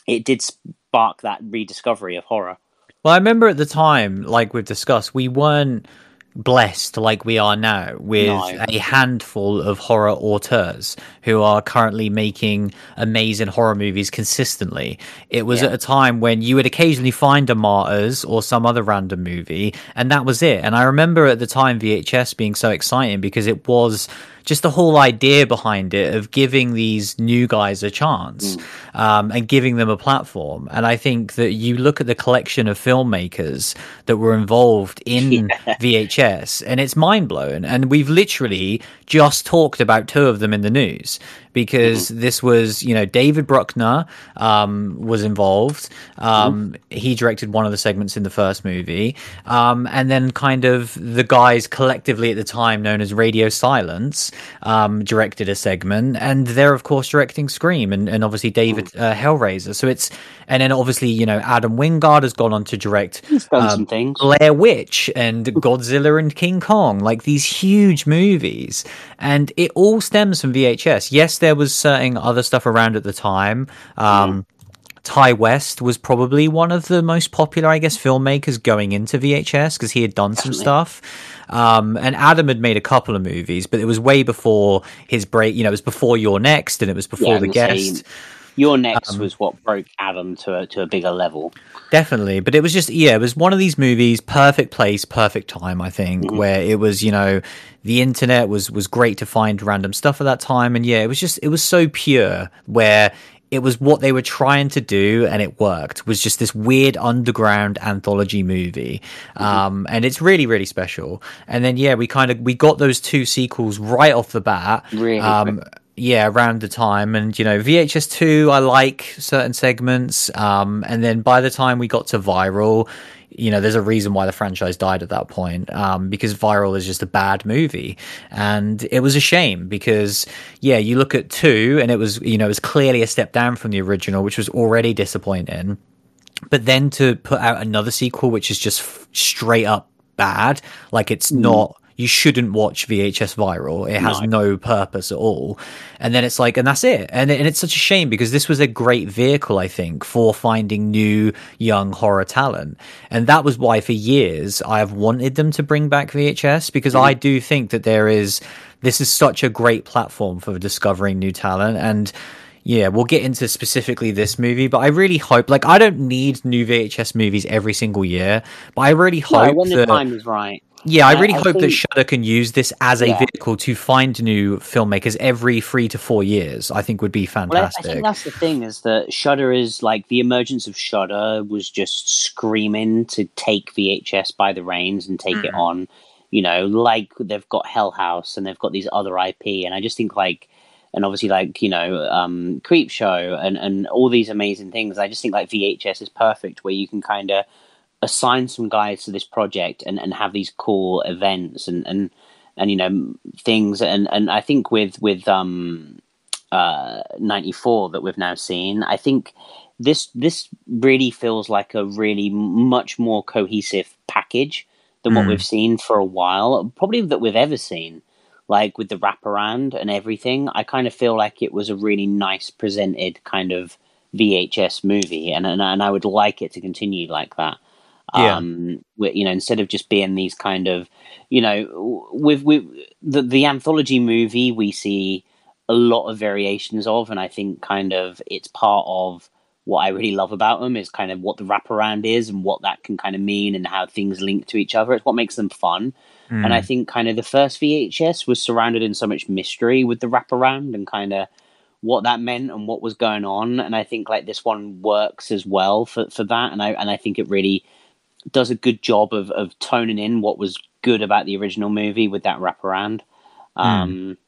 it did spark that rediscovery of horror. Well, I remember at the time, like we've discussed, we weren't blessed like we are now with No. a handful of horror auteurs who are currently making amazing horror movies consistently. It was Yeah. at a time when you would occasionally find a Martyrs or some other random movie, and that was it. And I remember at the time VHS being so exciting because it was just the whole idea behind it of giving these new guys a chance um, and giving them a platform. And I think that you look at the collection of filmmakers that were involved in (laughs) VHS, and it's mind blowing. And we've literally just talked about two of them in the news because this was, you know, David Bruckner um, was involved. Um, He directed one of the segments in the first movie. Um, and then kind of the guys collectively at the time known as Radio Silence um, directed a segment. And they're, of course, directing Scream and, and obviously David uh, Hellraiser. So it's, and then obviously, you know, Adam Wingard has gone on to direct um, things. Blair Witch and Godzilla and King Kong, like these huge movies. And it all stems from VHS. Yes, there was certain other stuff around at the time. Um, Ti West was probably one of the most popular, I guess, filmmakers going into VHS because he had done some stuff. Um, and Adam had made a couple of movies, but it was way before his break. You know, it was before You're Next and it was before Yeah, The Guest. You're Next um, was what broke Adam to a, to a bigger level. Definitely, but it was just yeah, it was one of these movies, perfect place, perfect time. I think Mm-hmm. where it was, you know, the internet was was great to find random stuff at that time, and yeah, it was just it was so pure where it was what they were trying to do and it worked was just this weird underground anthology movie Mm-hmm. um and it's really really special and then yeah we kind of we got those two sequels right off the bat Really um yeah, around the time. And, you know, VHS 2, I like certain segments. Um, and then by the time we got to Viral, you know, there's a reason why the franchise died at that point, um, because Viral is just a bad movie. And it was a shame because, yeah, you look at 2 and it was, you know, it was clearly a step down from the original, which was already disappointing. But then to put out another sequel, which is just f- straight up bad, like it's mm. not you shouldn't watch VHS Viral. It has no. no. purpose at all. And then it's like, and that's it. And, and it's such a shame because this was a great vehicle, I think, for finding new young horror talent. And that was why for years I have wanted them to bring back VHS because mm. I do think that there is, this is such a great platform for discovering new talent. And, yeah, we'll get into specifically this movie, but I really hope, like, I don't need new VHS movies every single year, but I really hope no, when the that, time is right. Yeah, I really I, hope that Shudder can use this as a yeah. vehicle to find new filmmakers every three to four years. I think would be fantastic. Well, I, I, think that's the thing is that Shudder is like the emergence of Shudder was just screaming to take VHS by the reins and take mm. it on. You know, like they've got Hell House and they've got these other IP, and I just think like, and obviously like you know, um, Creepshow and and all these amazing things. I just think like VHS is perfect where you can kind of assign some guys to this project and, and have these cool events and, and and you know things and and I think with with um uh 94 that we've now seen I think this this really feels like a really much more cohesive package than mm. what hmm. we've seen for a while probably that we've ever seen like with the wraparound and everything I kind of feel like it was a really nice presented kind of VHS movie and and, and I would like it to continue like that yeah. Um, you know, instead of just being these kind of, you know, with with the the anthology movie, we see a lot of variations of, and I think kind of it's part of what I really love about them is kind of what the wraparound is and what that can kind of mean and how things link to each other. It's what makes them fun. Mm. And I think kind of the first VHS was surrounded in so much mystery with the wraparound and kind of what that meant and what was going on. And I think like this one works as well for, for that. And I and I think it really does a good job of, of toning in what was good about the original movie with that wraparound. Hmm. Um,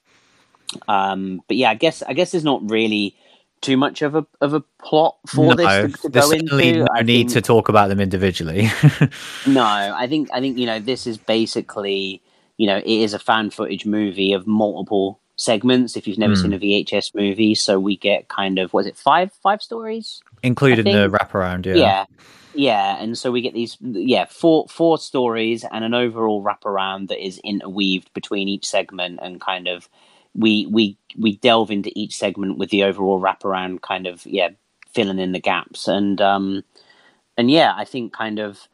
mm. um, but yeah, I guess I guess there's not really too much of a of a plot for no, this to, to go into. No I need think, to talk about them individually. (laughs) no, I think I think you know this is basically you know it is a found footage movie of multiple segments. If you've never mm. seen a VHS movie, so we get kind of was it five five stories included the wraparound? Yeah, yeah. Yeah, and so we get these yeah four four stories and an overall wraparound that is interweaved between each segment and kind of we we we delve into each segment with the overall wraparound kind of yeah filling in the gaps and um and yeah I think kind of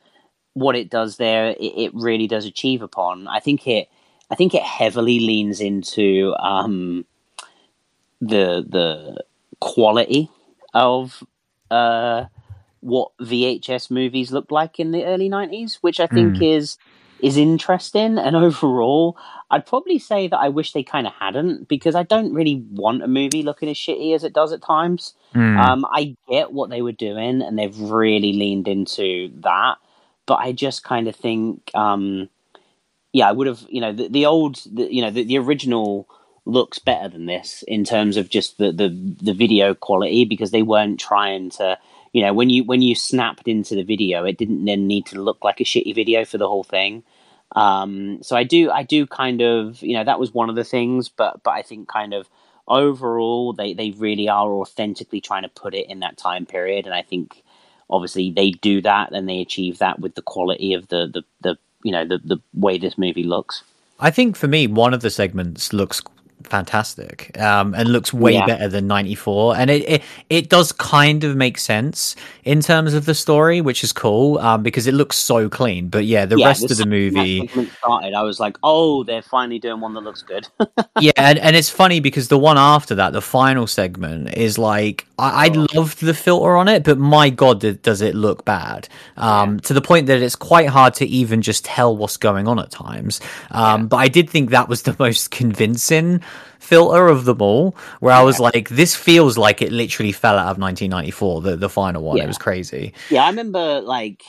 what it does there it, it really does achieve upon I think it I think it heavily leans into um the the quality of uh what VHS movies looked like in the early 90s, which I think mm. is is interesting and (laughs) overall I'd probably say that I wish they kind of hadn't because I don't really want a movie looking as shitty as it does at times. Mm. Um, I get what they were doing and they've really leaned into that, but I just kind of think, um, yeah, I would have, you know, the, the old, the, you know, the, the original looks better than this in terms of just the, the the video quality because they weren't trying to you know when you when you snapped into the video it didn't then need to look like a shitty video for the whole thing. Um, so i do i do kind of you know that was one of the things but but i think kind of overall they they really are authentically trying to put it in that time period. And i think obviously they do that and they achieve that with the quality of the the, the you know the the way this movie looks. I think for me, one of the segments looks fantastic um, and looks way yeah. better than 94 and it, it, it does kind of make sense in terms of the story which is cool um, because it looks so clean. But yeah the yeah, rest of the movie started i was like oh they're finally doing one that looks good. (laughs) Yeah and, and it's funny because the one after that the final segment is like i, I oh. loved the filter on it but my god does it look bad um, yeah. to the point that it's quite hard to even just tell what's going on at times um, but i did think that was the (laughs) most convincing filter of them all, where yeah. I was like, this feels like it literally fell out of 1994, the, the final one. Yeah. It was crazy. Yeah, I remember, like,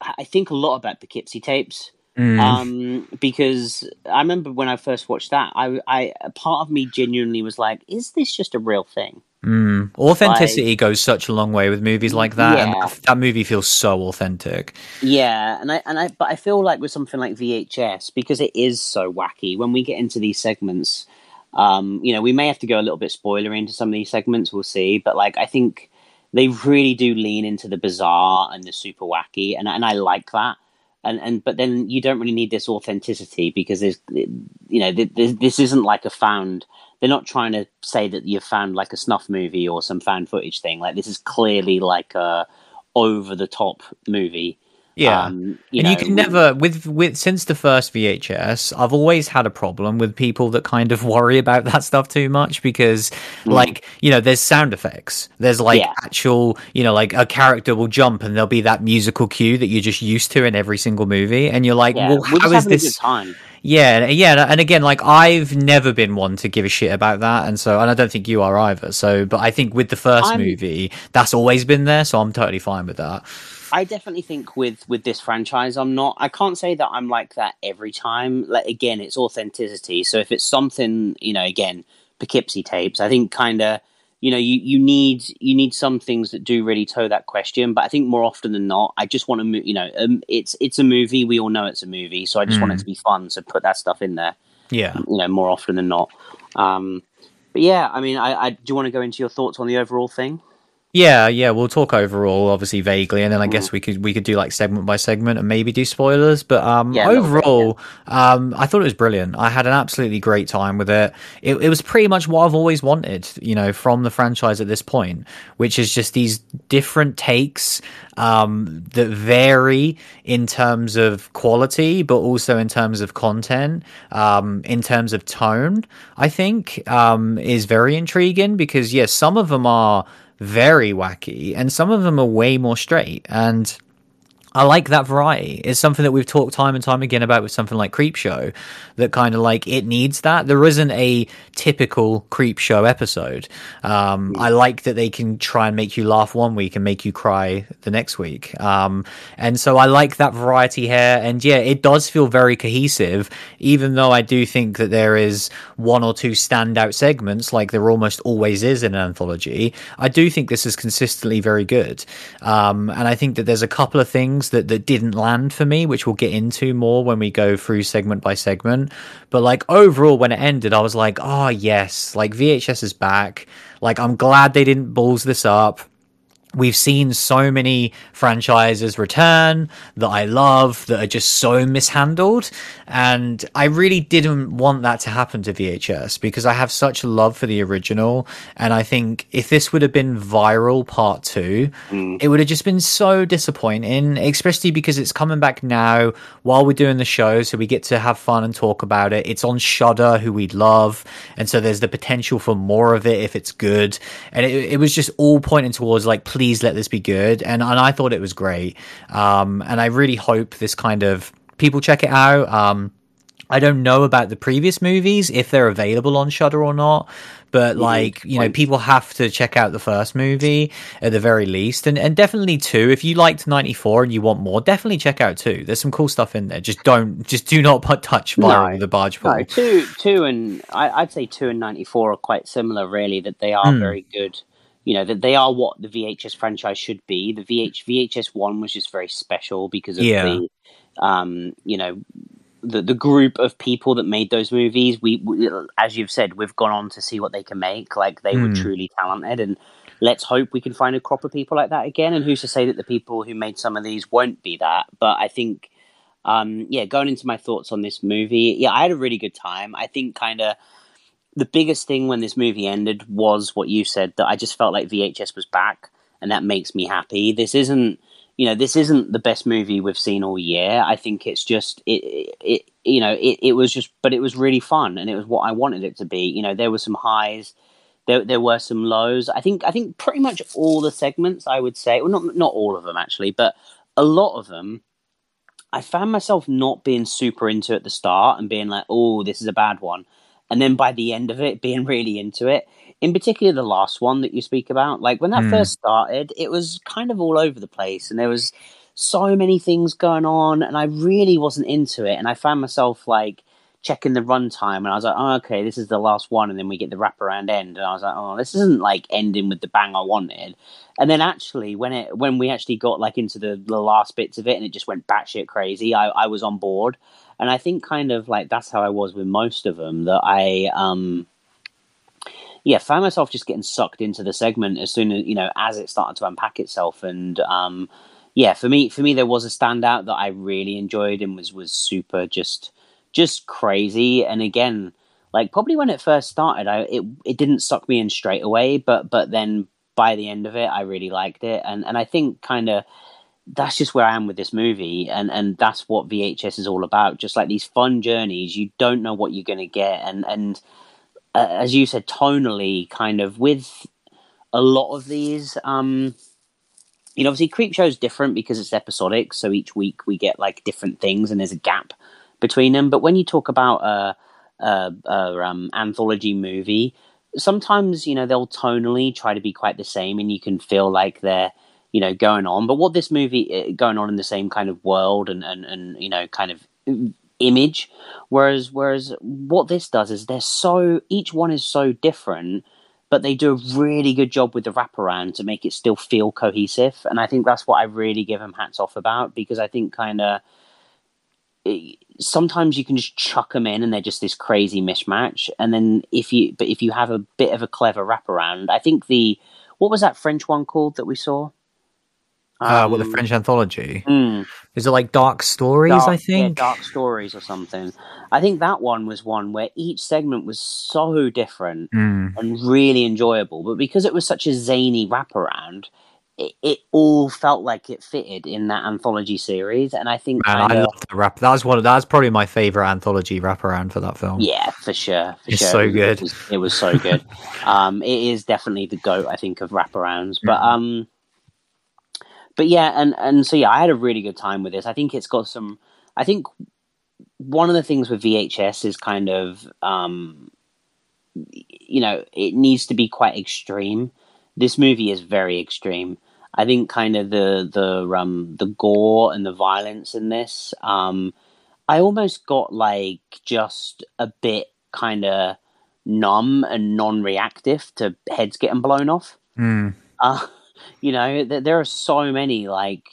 I think a lot about Poughkeepsie tapes Mm. Um, because I remember when I first watched that, I, I a part of me genuinely was like, "Is this just a real thing?" Mm. Authenticity goes such a long way with movies like that, and that, that movie feels so authentic. Yeah, and I and I but I feel like with something like VHS because it is so wacky. When we get into these segments, um, you know, we may have to go a little bit spoiler into some of these segments. We'll see, but like I think they really do lean into the bizarre and the super wacky, and and I like that. And and but then you don't really need this authenticity because there's you know th- th- this isn't like a found. They're not trying to say that you've found like a snuff movie or some found footage thing. Like this is clearly like a over the top movie. Yeah. Um, and know, you can never with with since the first VHS, I've always had a problem with people that kind of (laughs) worry about that stuff too much because like, you know, there's sound effects. There's like Yeah. actual, you know, like a character will jump and there'll be that musical cue that you're just used to in every single movie and you're like, Yeah, well, we're how is having a good this time. Yeah, and- yeah, and again, like I've never been one to give a shit about that, and so, and I don't think you are either. So, but I think with the 1st I'm- movie, that's always been there, so I'm totally fine with that. I definitely think with with this franchise, I'm not. I can't say that I'm like that every time. Like again, it's authenticity. So if it's something, you know, again, Poughkeepsie tapes, I think kind of, you know, you you need you need some things that do really toe that question. But I think more often than not, I just want to, mo- you know, um, it's it's a movie. We all know it's a movie, so I just want it to be fun. So put that stuff in there. Yeah, You know, more often than not. Um, but yeah, I mean, I, I do you want to go into your thoughts on the overall thing? Yeah, yeah. We'll talk overall, obviously vaguely, and then I Mm. guess we could we could do like segment by segment and maybe do spoilers. But um, Yeah, a little bit, overall, um, I thought it was brilliant. I had an absolutely great time with it. it. It was pretty much what I've always wanted, you know, from the franchise at this point, which is just these different takes um, that vary in terms of quality, but also in terms of content, um, in terms of tone. I think um, is very intriguing because yes, some of them are very wacky and some of them are way more straight and I like that variety. It's something that we've talked time and time again about with something like Creepshow, that kind of like it needs that. There isn't a typical Creepshow episode. Um, I like that they can try and make you laugh one week and make you cry the next week. Um, and so I like that variety here. And yeah, it does feel very cohesive, even though I do think that there is one or two standout segments, like there almost always is in an anthology. I do think this is consistently very good. Um, and I think that there's a couple of things that, that didn't land for me, which we'll get into more when we go through segment by segment. But like overall, when it ended, I was like, oh, yes, like VHS is back. Like, I'm glad they didn't balls this up. We've seen so many franchises return that I love that are just so mishandled. And I really didn't want that to happen to VHS because I have such a love for the original. And I think if this would have been viral part two, mm. it would have just been so disappointing, especially because it's coming back now while we're doing the show. So we get to have fun and talk about it. It's on Shudder, who we love. And so there's the potential for more of it if it's good. And it, it was just all pointing towards like, please let this be good. And, and I thought it was great. Um, and I really hope this kind of people check it out. Um, I don't know about the previous movies if they're available on Shudder or not, but like you know, people have to check out the first movie at the very least, and and definitely two. If you liked '94 and you want more, definitely check out two. There's some cool stuff in there. Just don't, just do not put touch viral No. the barge pole. No, two, two, and I, I'd say two and ninety four are quite similar. Really, that they are Hmm. very good. You know that they are what the VHS franchise should be. The VH VHS one was just very special because of Yeah. the, um, you know, the the group of people that made those movies. We, we, as you've said, we've gone on to see what they can make. Like they were Hmm. truly talented, and let's hope we can find a crop of people like that again. And who's to say that the people who made some of these won't be that? But I think um, yeah, going into my thoughts on this movie, yeah, I had a really good time. I think kind of the biggest thing when this movie ended was what you said that I just felt like VHS was back, and that makes me happy. This isn't, you know, this isn't the best movie we've seen all year. I think it's just it, it, you know, it, it was just, but it was really fun, and it was what I wanted it to be. You know, there were some highs. There, there were some lows. I think I think pretty much all the segments I would say, well, not not all of them actually, but a lot of them I found myself not being super into at the start and being like, oh, this is a bad one. And then by the end of it, being really into it. In particular, the last one that you speak about. Like when that Hmm. first started, it was kind of all over the place. And there was so many things going on, and I really wasn't into it. And I found myself like checking the runtime, and I was like, oh, okay, this is the last one, and then we get the wraparound end, and I was like, oh, this isn't like ending with the bang I wanted. And then actually, when it when we actually got like into the, the last bits of it, and it just went batshit crazy, I, I was on board. And I think kind of like that's how I was with most of them. That I um yeah, found myself just getting sucked into the segment as soon as you know as it started to unpack itself, and um, yeah, for me, for me, there was a standout that I really enjoyed and was was super just just crazy. And again, like probably when it first started, I it it didn't suck me in straight away, but but then by the end of it, I really liked it, and and I think kind of that's just where I am with this movie, and and that's what VHS is all about. Just like these fun journeys, you don't know what you're going to get, and and uh, as you said, tonally, kind of with a lot of these. Um, you know, obviously, Creepshow is different because it's episodic. So each week we get like different things, and there's a gap between them. But when you talk about a, a, a um, anthology movie, sometimes you know they'll tonally try to be quite the same, and you can feel like they're you know going on. But what this movie uh, going on in the same kind of world and and and you know kind of image. Whereas whereas what this does is they're so each one is so different, but they do a really good job with the wraparound to make it still feel cohesive. And I think that's what I really give them hats off about because I think kind of sometimes you can just chuck them in and they're just this crazy mismatch. And then if you but if you have a bit of a clever wraparound, I think the what was that French one called that we saw? Uh, well, the um, French anthology. Mm, Is it like Dark Stories? Dark, I yeah, think. Dark Stories or something. I think that one was one where each segment was so different Mm. and really enjoyable. But because it was such a zany wraparound, it, it all felt like it fitted in that anthology series. And I think Man, I love the rap. That's one. Of, that's probably my favorite anthology wraparound for that film. Yeah, for sure. For It's sure. so good. It was, it was so good. (laughs) um, it is definitely the goat, I think, of wraparounds. But Mhm. um, but yeah, and and so yeah, I had a really good time with this. I think it's got some. I think one of the things with VHS is kind of um, you know, it needs to be quite extreme. This movie is very extreme. I think kind of the the um the gore and the violence in this. Um, I almost got like just a bit kind of numb and non-reactive to heads getting blown off. Mm. Uh, you know, th- there are so many like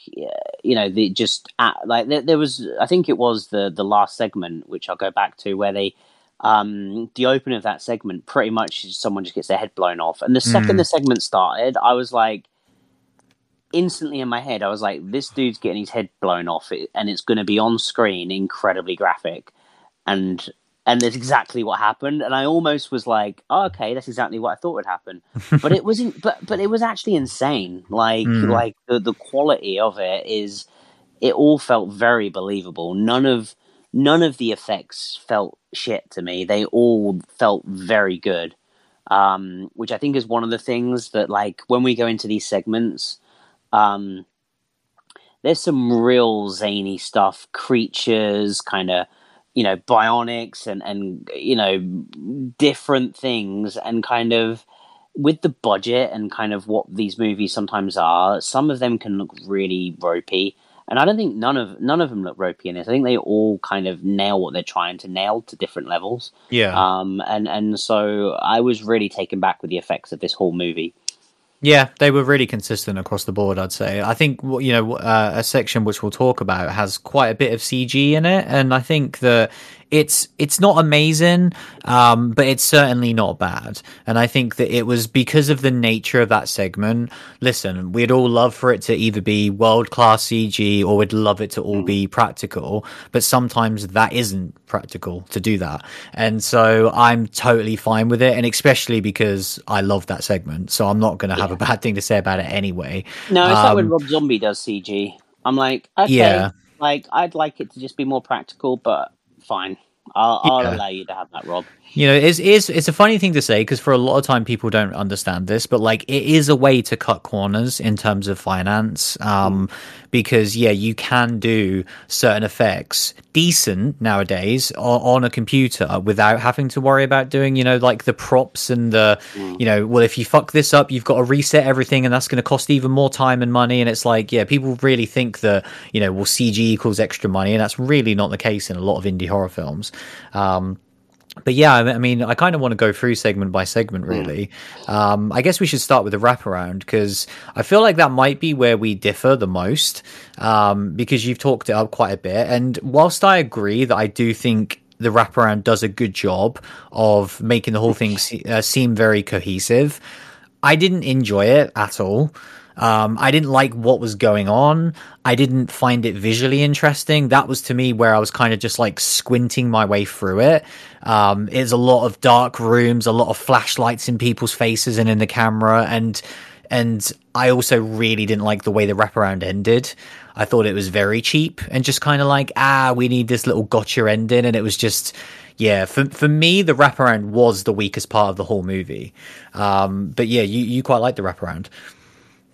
you know, the just uh, like there, there was. I think it was the the last segment, which I'll go back to, where they um the opening of that segment pretty much someone just gets their head blown off and the second Mm. the segment started i was like instantly in my head i was like this dude's getting his head blown off and it's going to be on screen incredibly graphic and and that's exactly what happened and i almost was like oh, okay that's exactly what i thought would happen. But it wasn't (laughs) but but it was actually insane like Mm. like the the quality of it is it all felt very believable. None of none of the effects felt shit to me. They all felt very good um which i think is one of the things that like when we go into these segments um there's some real zany stuff creatures kind of you know bionics and and you know different things and kind of with the budget and kind of what these movies sometimes are some of them can look really ropey. And i don't think none of none of them look ropey in this. I think they all kind of nail what they're trying to nail to different levels. Yeah. um and and so i was really taken back with the effects of this whole movie Yeah, they were really consistent across the board. I'd say. I think you know uh, a section which we'll talk about has quite a bit of CG in it, and I think that it's it's not amazing, um, but it's certainly not bad. And I think that it was because of the nature of that segment. Listen, we'd all love for it to either be world class CG or we'd love it to all be practical, but sometimes that isn't practical to do that. And so I'm totally fine with it, and especially because I love that segment, so I'm not going to have a bad thing to say about it anyway. No, it's like when Um, Rob Zombie does CG. I'm like, okay, Yeah. like I'd like it to just be more practical, but fine. I'll, I'll allow you to have that, Rob. You know, it's it's it's a funny thing to say because for a lot of time people don't understand this, but like it is a way to cut corners in terms of finance. Um, because yeah, you can do certain effects decent nowadays on, on, a computer without having to worry about doing, you know, like the props and the, mm. you know, well, if you fuck this up, you've got to reset everything and that's going to cost even more time and money. And it's like, yeah, people really think that, you know, well, CG equals extra money. And that's really not the case in a lot of indie horror films. Um, but yeah, I mean, I kind of want to go through segment by segment, hmm. really. Mm. Um, I guess we should start with the wraparound because I feel like that might be where we differ the most um, because you've talked it up quite a bit. And whilst I agree that I do think the wraparound does a good job of making the whole thing (laughs) se- uh, seem very cohesive, I didn't enjoy it at all. Um, I didn't like what was going on. I didn't find it visually interesting. That was to me where I was kind of just like squinting my way through it. Um, it's a lot of dark rooms, a lot of flashlights in people's faces and in the camera, and and I also really didn't like the way the wraparound ended. I thought it was very cheap and just kind of like ah, we need this little gotcha ending, and it was just yeah, for for me, the wraparound was the weakest part of the whole movie. Um, but yeah, you you quite like the wraparound.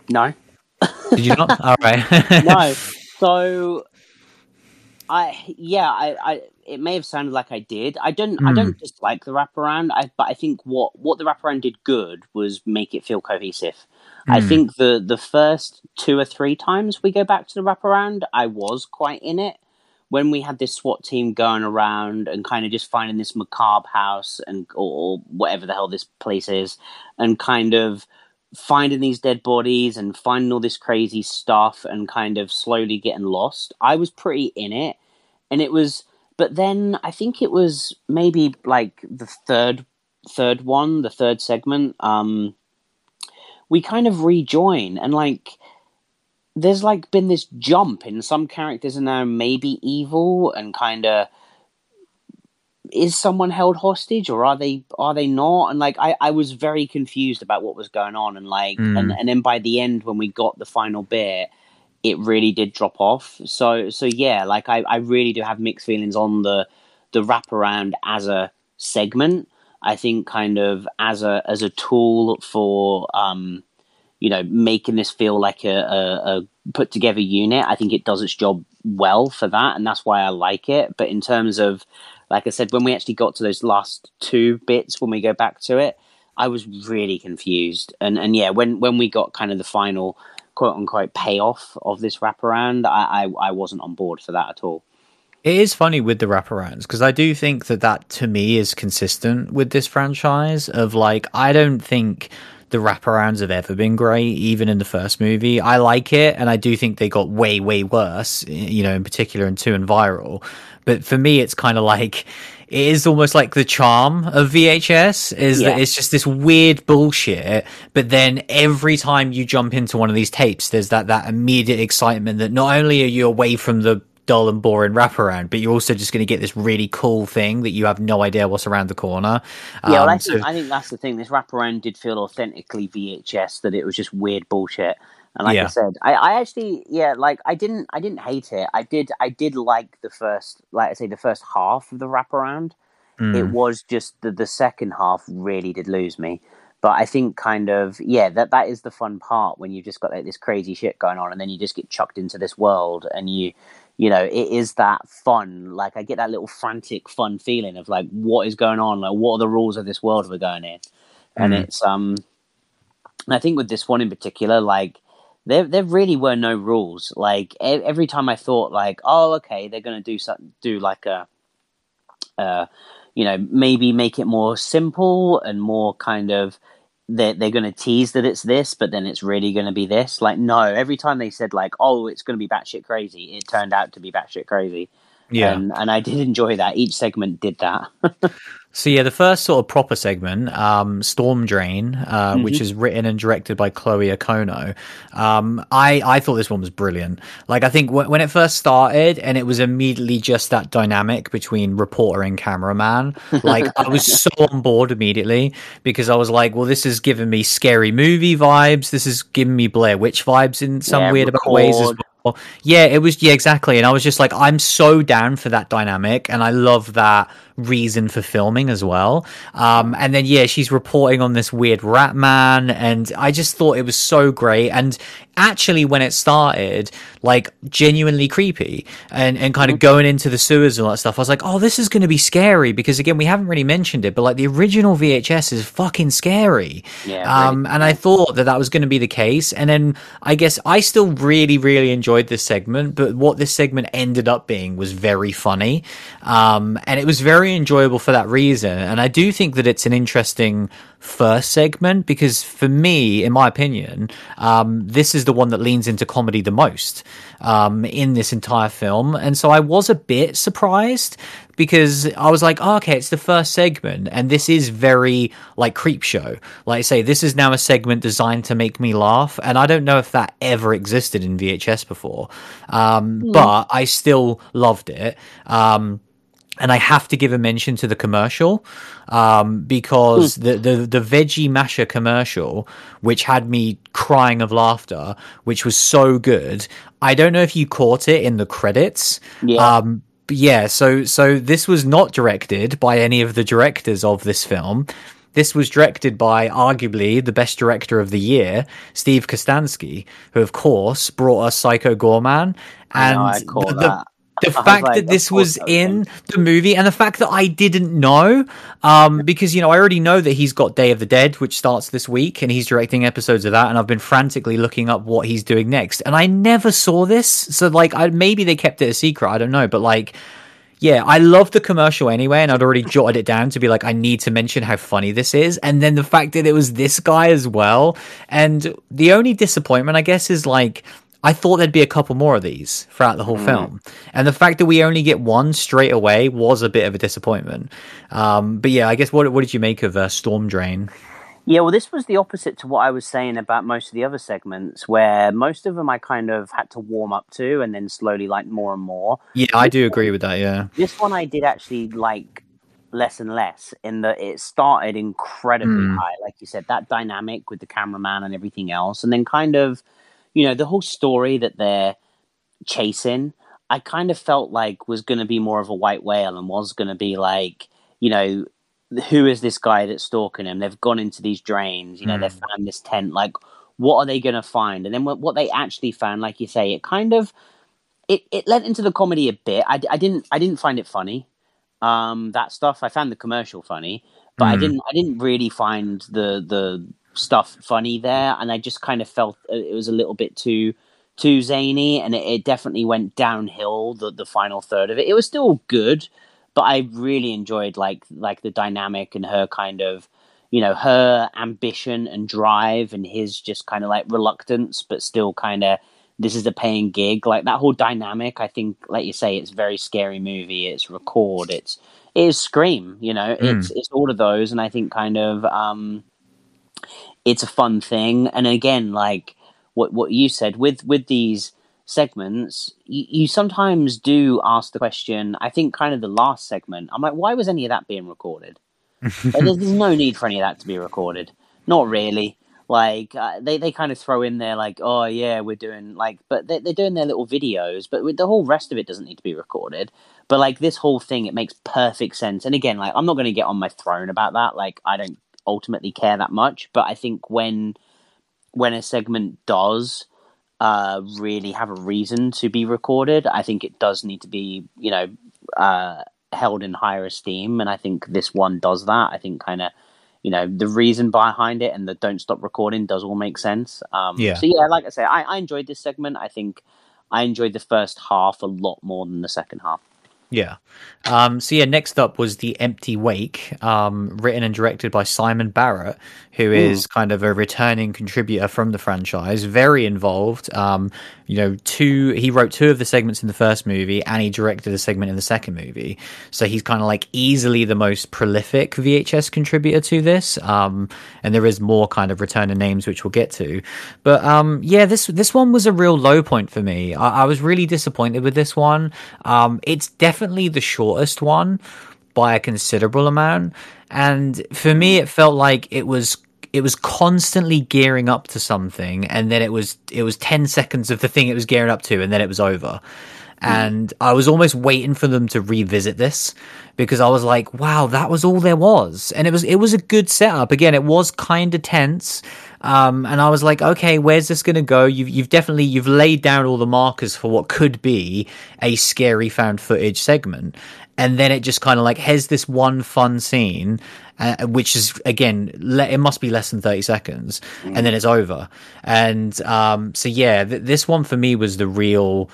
No. Did you not? All right. (laughs) no. (laughs) So, I yeah, I, I it may have sounded like I did. I don't mm. I don't hmm. dislike the wraparound. I but I think what what the wraparound did good was make it feel cohesive. Mm. I hmm. think the the first two or three times we go back to the wraparound, I was quite in it. When we had this SWAT team going around and kind of just finding this macabre house and or, or whatever the hell this place is, and kind of finding these dead bodies and finding all this crazy stuff and kind of slowly getting lost. I was pretty in it, and it was. But then I think it was maybe like the third third one, the third segment. Um, we kind of rejoin and like there's like been this jump in some characters are now maybe evil and kind of is someone held hostage or are they are they not? And like i i was very confused about what was going on and like mm. and, and then by the end when we got the final bit it really did drop off. So so yeah like i i really do have mixed feelings on the the wraparound as a segment. I think kind of as a as a tool for um you know making this feel like a, a, a put together unit i think it does its job well for that and that's why i like it. But in terms of like I said, when we actually got to those last two bits, when we go back to it, I was really confused. And and yeah, when when we got kind of the final quote unquote payoff of this wraparound, I I, I wasn't on board for that at all. It is funny with the wraparounds because I do think that that to me is consistent with this franchise. Of like, I don't think the wraparounds have ever been great, even in the first movie. I like it, and I do think they got way, way worse, you know, in particular in 2 and Viral. But for me, it's kind of like it is almost like the charm of VHS is yeah. that it's just this weird bullshit. But then every time you jump into one of these tapes, there's that that immediate excitement that not only are you away from the dull and boring wraparound, but you're also just going to get this really cool thing that you have no idea what's around the corner. Yeah, well, um, I, think, so... I think that's the thing. This wraparound did feel authentically VHS, that it was just weird bullshit. And like yeah. I said, I, I actually yeah, like I didn't I didn't hate it. I did I did like the first like I say the first half of the wraparound. Mm. It was just the the second half really did lose me. But I think kind of yeah, that that is the fun part when you've just got like this crazy shit going on and then you just get chucked into this world and you you know, it is that fun. Like I get that little frantic fun feeling of like what is going on, like what are the rules of this world we're going in. And mm. it's um I think with this one in particular, like there there really were no rules. Like every time I thought like, oh, okay, they're gonna do something, do like a, uh, you know, maybe make it more simple and more kind of. They're, they're going to tease that it's this, but then it's really going to be this. Like, no, every time they said, like, oh, it's going to be batshit crazy, it turned out to be batshit crazy. Yeah. And, and I did enjoy that. Each segment did that. (laughs) So yeah, the first sort of proper segment, um, Storm Drain, uh, mm-hmm. which is written and directed by Chloe Okuno. Um, I I thought this one was brilliant. Like I think w- when it first started, and it was immediately just that dynamic between reporter and cameraman. Like I was (laughs) so on board immediately because I was like, well, this is giving me scary movie vibes. This is giving me Blair Witch vibes in some yeah, weird about ways as well. Yeah, it was yeah exactly, and I was just like, I'm so down for that dynamic, and I love that reason for filming as well. Um, and then yeah, she's reporting on this weird rat man, and I just thought it was so great. And actually, when it started, like genuinely creepy, and and kind of Mm-hmm. going into the sewers and all that stuff, I was like, oh, this is going to be scary because again, we haven't really mentioned it, but like the original VHS is fucking scary. Yeah, Um, and I thought that that was going to be the case, and then I guess I still really, really enjoyed this segment, but what this segment ended up being was very funny, um, and it was very enjoyable for that reason. And I do think that it's an interesting first segment because, for me, in my opinion, um, this is the one that leans into comedy the most um, in this entire film, and so I was a bit surprised because I was like, oh, okay, it's the first segment, and this is very like Creepshow. Like I say, this is now a segment designed to make me laugh, and I don't know if that ever existed in VHS before, um, but I still loved it. Um, and I have to give a mention to the commercial um, because the, the the veggie masher commercial, which had me crying of laughter, which was so good. I don't know if you caught it in the credits. Yeah. Um, yeah. So so this was not directed by any of the directors of this film. This was directed by arguably the best director of the year, Steve Kostanski, who of course brought us Psycho Goreman. I And know, I the- the- that. The fact like, that this was in the movie and the fact that I didn't know, um, because, you know, I already know that he's got Day of the Dead, which starts this week, and he's directing episodes of that, and I've been frantically looking up what he's doing next. And I never saw this. So, like, I, maybe they kept it a secret. I don't know. But, like, yeah, I love the commercial anyway, and I'd already jotted it down to be like, I need to mention how funny this is. And then the fact that it was this guy as well. And the only disappointment, I guess, is like, I thought there'd be a couple more of these throughout the whole film. And the fact that we only get one straight away was a bit of a disappointment. Um, but yeah, I guess what, what did you make of uh, Storm Drain? Yeah, well, this was the opposite to what I was saying about most of the other segments, where most of them I kind of had to warm up to and then slowly like more and more. Yeah, I do agree with that. Yeah. This one I did actually like less and less in that it started incredibly Mm. high, like you said, that dynamic with the cameraman and everything else, and then kind of, you know, the whole story that they're chasing. I kind of felt like was going to be more of a white whale and was going to be like, you know, who is this guy that's stalking him? They've gone into these drains, you know, they've found this tent. Like, what are they going to find? And then what, what they actually found, like you say, it kind of it, it led into the comedy a bit. I, I didn't I didn't find it funny. Um, that stuff I found the commercial funny, but I Mm. didn't I didn't really find the the stuff funny there, and I just kind of felt it was a little bit too too zany, and it, it definitely went downhill. The the final third of it, it was still good, but I really enjoyed like like the dynamic and her kind of you know her ambition and drive and his just kind of like reluctance, but still kind of this is a paying gig. Like that whole dynamic, I think, like you say, it's a very scary movie. It's record. It's it is Scream. You know, it's it's all of those, and I think kind of um, it's a fun thing. And again, like what what you said with with these segments, you, you sometimes do ask the question. I think kind of the last segment, I'm like, why was any of that being recorded? Like, there's, there's no (laughs) need for any of that to be recorded. Not really. Like uh, they they kind of throw in there like, oh yeah, we're doing like, but they, they're doing their little videos, but with the whole rest of it doesn't need to be recorded. But like this whole thing, it makes perfect sense. And again, like I'm not going to get on my throne about that. Like I don't ultimately care that much, but I think when when a segment does uh, really have a reason to be recorded, I think it does need to be, you know, uh, held in higher esteem. And I think this one does that. I think kind of, you know, the reason behind it and the don't stop recording does all make sense. Um, Yeah. So yeah, like I say, I, I enjoyed this segment. I think I enjoyed the first half a lot more than the second half. Yeah. Um, so yeah, next up was The Empty Wake, um, written and directed by Simon Barrett, who is kind of a returning contributor from the franchise, very involved. Um, you know, two he wrote two of the segments in the first movie and he directed a segment in the second movie. So he's kind of like easily the most prolific VHS contributor to this. Um, and there is more kind of returning names which we'll get to. But um, yeah, this this one was a real low point for me. I, I was really disappointed with this one. Um, it's definitely the shortest one by a considerable amount, and for me, it felt like it was it was constantly gearing up to something, and then it was it was ten seconds of the thing it was gearing up to, and then it was over. And I was almost waiting for them to revisit this because I was like, wow, that was all there was. And it was, it was a good setup. Again, it was kind of tense. Um, and I was like, okay, where's this going to go? You've, you've definitely, you've laid down all the markers for what could be a scary found footage segment. And then it just kind of like has this one fun scene, uh, which is again, le- it must be less than 30 seconds mm. and then it's over. And, um, so yeah, th- this one for me was the real,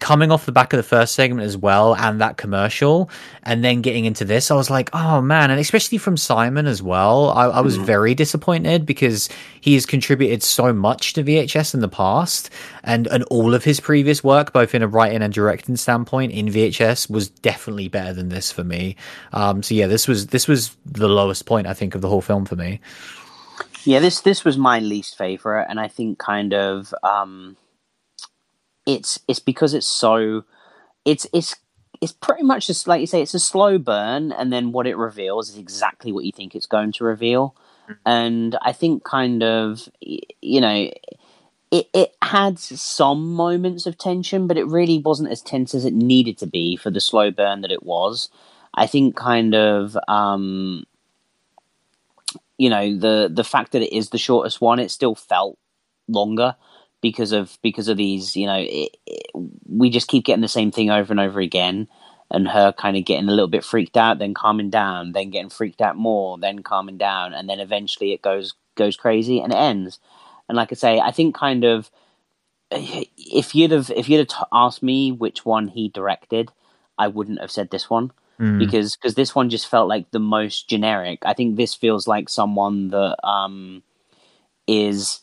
coming off the back of the first segment as well and that commercial and then getting into this i was like oh man. And especially from simon as well i, I was mm. very disappointed because he has contributed so much to vhs in the past and and all of his previous work both in a writing and directing standpoint in vhs was definitely better than this for me. Um so yeah this was this was the lowest point i think of the whole film for me. Yeah this this was my least favorite and i think kind of um it's it's because it's so it's it's it's pretty much just like you say it's a slow burn and then what it reveals is exactly what you think it's going to reveal. Mm-hmm. and i think kind of you know it, it had some moments of tension but it really wasn't as tense as it needed to be for the slow burn that it was. I think kind of um you know the the fact that it is the shortest one it still felt longer because of because of these you know it, it, we just keep getting the same thing over and over again and her kind of getting a little bit freaked out then calming down then getting freaked out more then calming down and then eventually it goes goes crazy and it ends. And like i say i think kind of (sighs) if you'd have if you'd have asked me which one he directed i wouldn't have said this one. Mm. because because this one just felt like the most generic. I think this feels like someone that um is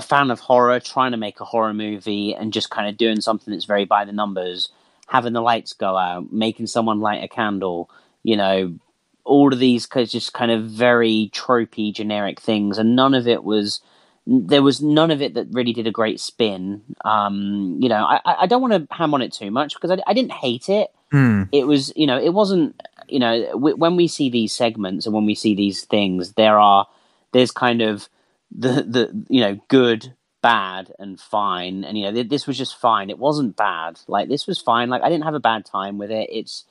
a fan of horror, trying to make a horror movie, and just kind of doing something that's very by the numbers, having the lights go out, making someone light a candle, you know, all of these just kind of very tropey, generic things, and none of it was. There was none of it that really did a great spin. Um, you know, I, I don't want to ham on it too much because I, I didn't hate it. Mm. It was, you know, it wasn't, you know, w- when we see these segments and when we see these things, there are, there's kind of, the the you know good bad and fine. And you know this was just fine. It wasn't bad. Like this was fine. Like i didn't have a bad time with it. It's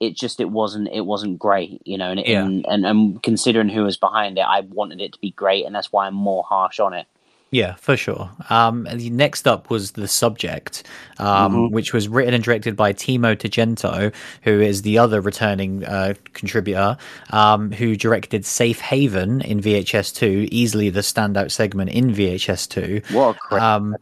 it just it wasn't it wasn't great you know and, yeah. and, and and considering who was behind it i wanted it to be great and that's why i'm more harsh on it yeah, for sure. Um, next up was The Subject, um, mm-hmm. which was written and directed by Timo Tjahjanto, who is the other returning uh, contributor, um, who directed Safe Haven in VHS 2, easily the standout segment in VHS 2. What um,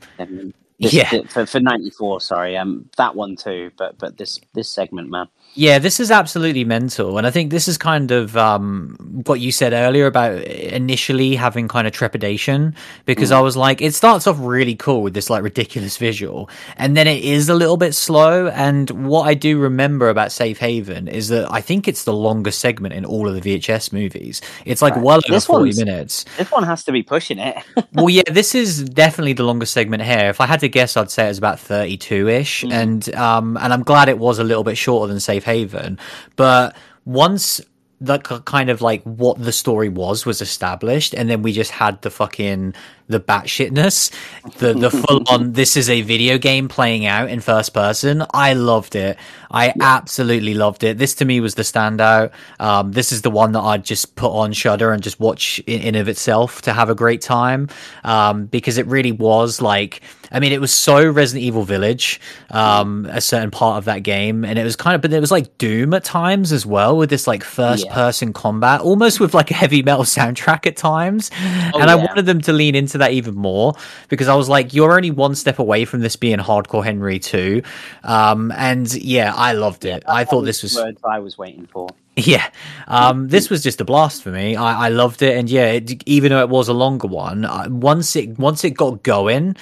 this, yeah. For, for 94, sorry. Um, that one too, but but this this segment, man. Yeah, this is absolutely mental. And I think this is kind of um, what you said earlier about initially having kind of trepidation because mm. I was like, it starts off really cool with this like ridiculous visual. And then it is a little bit slow. And what I do remember about Safe Haven is that I think it's the longest segment in all of the VHS movies. It's like right. well over this 40 minutes. This one has to be pushing it. (laughs) well, yeah, this is definitely the longest segment here. If I had to guess, I'd say it was about 32 ish. Mm. And, um, and I'm glad it was a little bit shorter than Safe Safe Haven. But once the kind of like what the story was was established, and then we just had the fucking the batshitness, the the (laughs) full on. This is a video game playing out in first person. I loved it. I absolutely loved it. This to me was the standout. Um, this is the one that I'd just put on Shudder and just watch in, in of itself to have a great time um, because it really was like. I mean, it was so Resident Evil Village, um, a certain part of that game, and it was kind of, but it was like Doom at times as well, with this like first yeah. person combat, almost with like a heavy metal (laughs) soundtrack at times. Oh, and yeah. I wanted them to lean into that even more because I was like, you're only one step away from this being Hardcore Henry 2. Um, and yeah, I loved it. Yeah, I thought this was. Words I was waiting for. Yeah, um, this was just a blast for me. I, I loved it, and yeah, it, even though it was a longer one, uh, once it once it got going,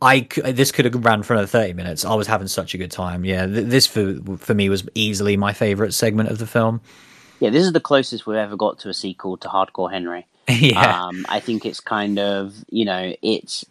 I this could have ran for another thirty minutes. I was having such a good time. Yeah, this for for me was easily my favorite segment of the film. Yeah, this is the closest we've ever got to a sequel to Hardcore Henry. (laughs) yeah. Um, I think it's kind of you know it's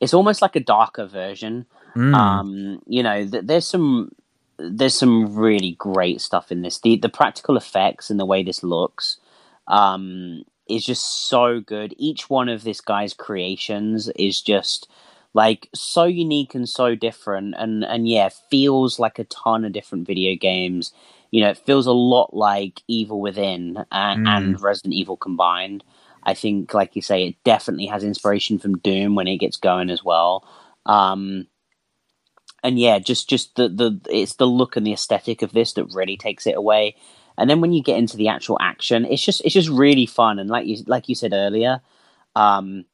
it's almost like a darker version. Mm. Um, you know, th- there's some there's some really great stuff in this. The the practical effects and the way this looks um, is just so good. Each one of this guy's creations is just like so unique and so different and and yeah feels like a ton of different video games. You know it feels a lot like evil within and, Mm. and resident evil combined. I think like you say it definitely has inspiration from doom when it gets going as well. Um and yeah just just the the it's the look and the aesthetic of this that really takes it away. And then when you get into the actual action it's just it's just really fun. And like you like you said earlier um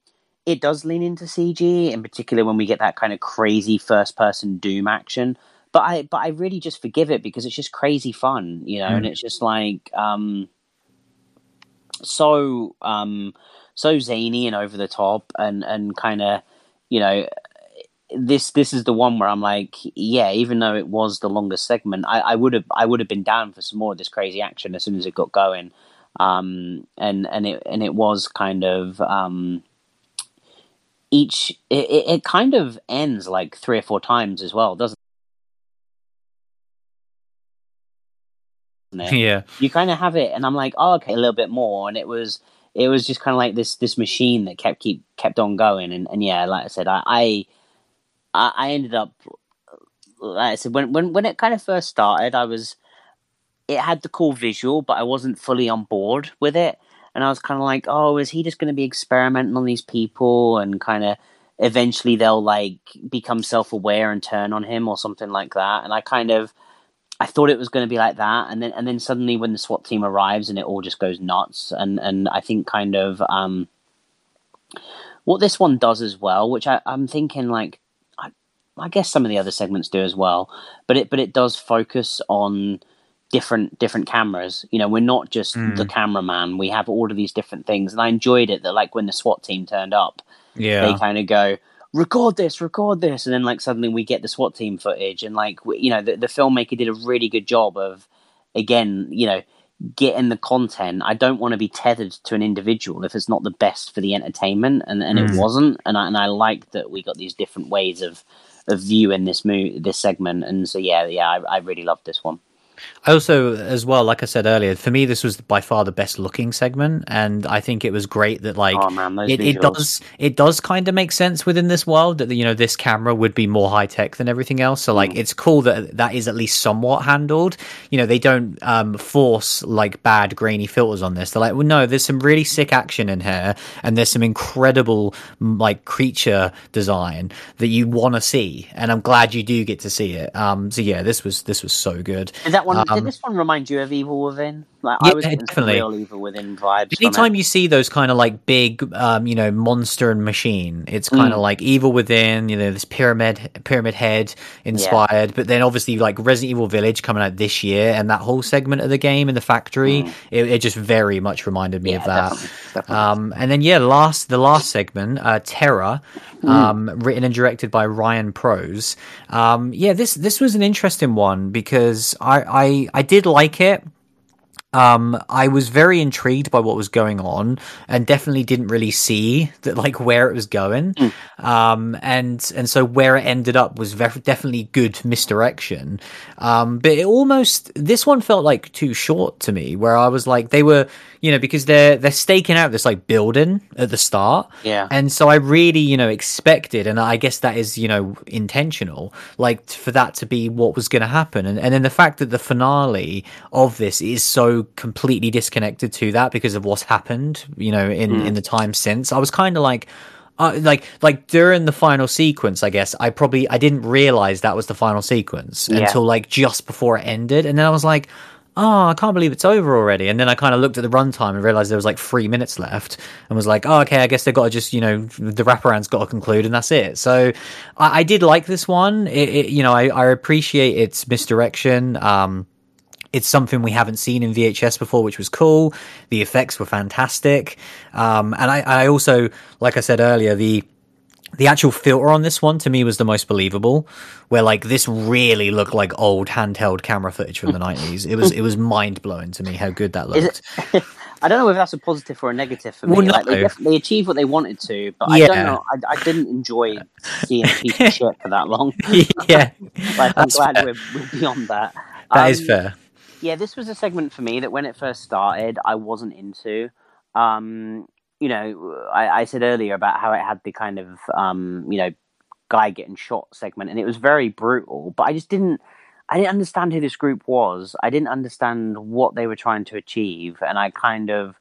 it does lean into CG, in particular when we get that kind of crazy first person Doom action. But I but I really just forgive it because it's just crazy fun, you know, and it's just like um so um so zany and over the top and and kind of you know this this is the one where I'm like, yeah, even though it was the longest segment, I, I would have I would have been down for some more of this crazy action as soon as it got going. Um and and it and it was kind of um each it, it kind of ends like three or four times as well, doesn't it? yeah. You kind of have it, and I'm like, oh, okay, a little bit more, and it was it was just kind of like this this machine that kept keep kept on going, and, and yeah, like I said, I I, I ended up like I said when when when it kind of first started, I was it had the cool visual, but I wasn't fully on board with it. And I was kind of like, oh, is he just going to be experimenting on these people and kind of eventually they'll like become self aware and turn on him or something like that? And I kind of, I thought it was going to be like that. And then, and then suddenly when the SWAT team arrives and it all just goes nuts. And, and I think kind of, um, what this one does as well, which I, I'm thinking like, I, I guess some of the other segments do as well, but it, but it does focus on, different different cameras. You know, we're not just Mm. the cameraman. We have all of these different things, and I enjoyed it. That like when the SWAT team turned up, Yeah. they kind of go record this, record this, and then like suddenly we get the SWAT team footage, and like w- you know the, the filmmaker did a really good job of again, you know. Getting the content, I don't want to be tethered to an individual if it's not the best for the entertainment, and, and Mm. it wasn't. And I and I like that we got these different ways of of viewing this mo- this segment, and so yeah, yeah, I, I really loved this one. I also, as well, like I said earlier, for me, this was by far the best looking segment, and I think it was great that like oh man, it, it does it does kind of make sense within this world that you know this camera would be more high tech than everything else. So like Mm. it's cool that that is at least somewhat handled. You know they don't um, force like bad grainy filters on this. They're like, well, no, there's some really sick action in here, and there's some incredible like creature design that you want to see, and I'm glad you do get to see it. Um, so yeah, this was this was so good. Did that one? Um, did this one remind you of Evil Within? Like Yeah, I was definitely. real Evil Within vibes. Anytime you see those kind of like big, um, you know, monster and machine, it's kind of Mm. like Evil Within, you know, this pyramid pyramid head inspired. But then obviously like Resident Evil Village coming out this year, and that whole segment of the game in the factory, it, it just very much reminded me Mm. yeah, of that. definitely, definitely. Um, and then yeah, last the last segment, uh, Terror, Hmm. um, written and directed by Ryan Prows. Um, yeah, this this was an interesting one because I I, I did like it. Um, I was very intrigued by what was going on, and definitely didn't really see that like where it was going. Um, and and so where it ended up was very, definitely good misdirection. Um, but it almost this one felt like too short to me, where I was like they were, you know, because they're they're staking out this like building at the start, Yeah. and so I really, you know, expected, and I guess that is, you know, intentional, like for that to be what was going to happen. And, and then the fact that the finale of this is so completely disconnected to that because of what's happened, you know, in, in the time since, I was kind of like, uh, like like during the final sequence i guess i probably i didn't realize that was the final sequence Yeah. until like just before it ended. And then i was like oh i can't believe it's over already. And then i kind of looked at the runtime and realized there was like three minutes left and was like oh okay i guess they've got to just you know the wraparound's got to conclude and that's it. So i, I did like this one. It, it, you know I, I appreciate its misdirection. Um it's something we haven't seen in VHS before, which was cool. The effects were fantastic, um, and I, I also, like I said earlier, the the actual filter on this one to me was the most believable. Where like this really looked like old handheld camera footage from the (laughs) nineties. It was it was mind blowing to me how good that looked. (laughs) I don't know if that's a positive or a negative for me. Well, like, they, they achieved what they wanted to, but I don't know. I, I didn't enjoy seeing a piece of (laughs) shit for that long. yeah, Like, I'm That's glad we're, we're beyond that. that is Um, fair. Yeah, this was a segment for me that when it first started, I wasn't into. Um, you know, I, I said earlier about how it had the kind of um, you know guy getting shot segment, and it was very brutal. But I just didn't. I didn't understand who this group was. I didn't understand what they were trying to achieve, and I kind of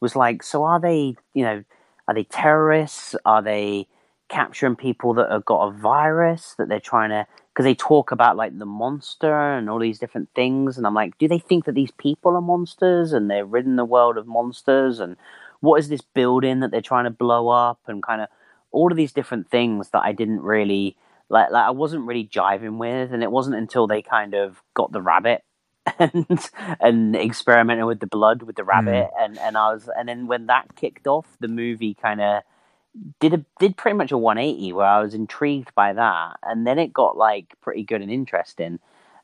was like, so are they? You know, are they terrorists? Are they capturing people that have got a virus that they're trying to? Because they talk about like the monster and all these different things, and I'm like, do they think that these people are monsters and they're ridden the world of monsters? And what is this building that they're trying to blow up? And kind of all of these different things that I didn't really like, like I wasn't really jiving with, and it wasn't until they kind of got the rabbit (laughs) and and experimented with the blood with the rabbit, mm. and and I was, and then when that kicked off, the movie kind of did a did pretty much a 180 where I was intrigued by that, and then it got like pretty good and interesting,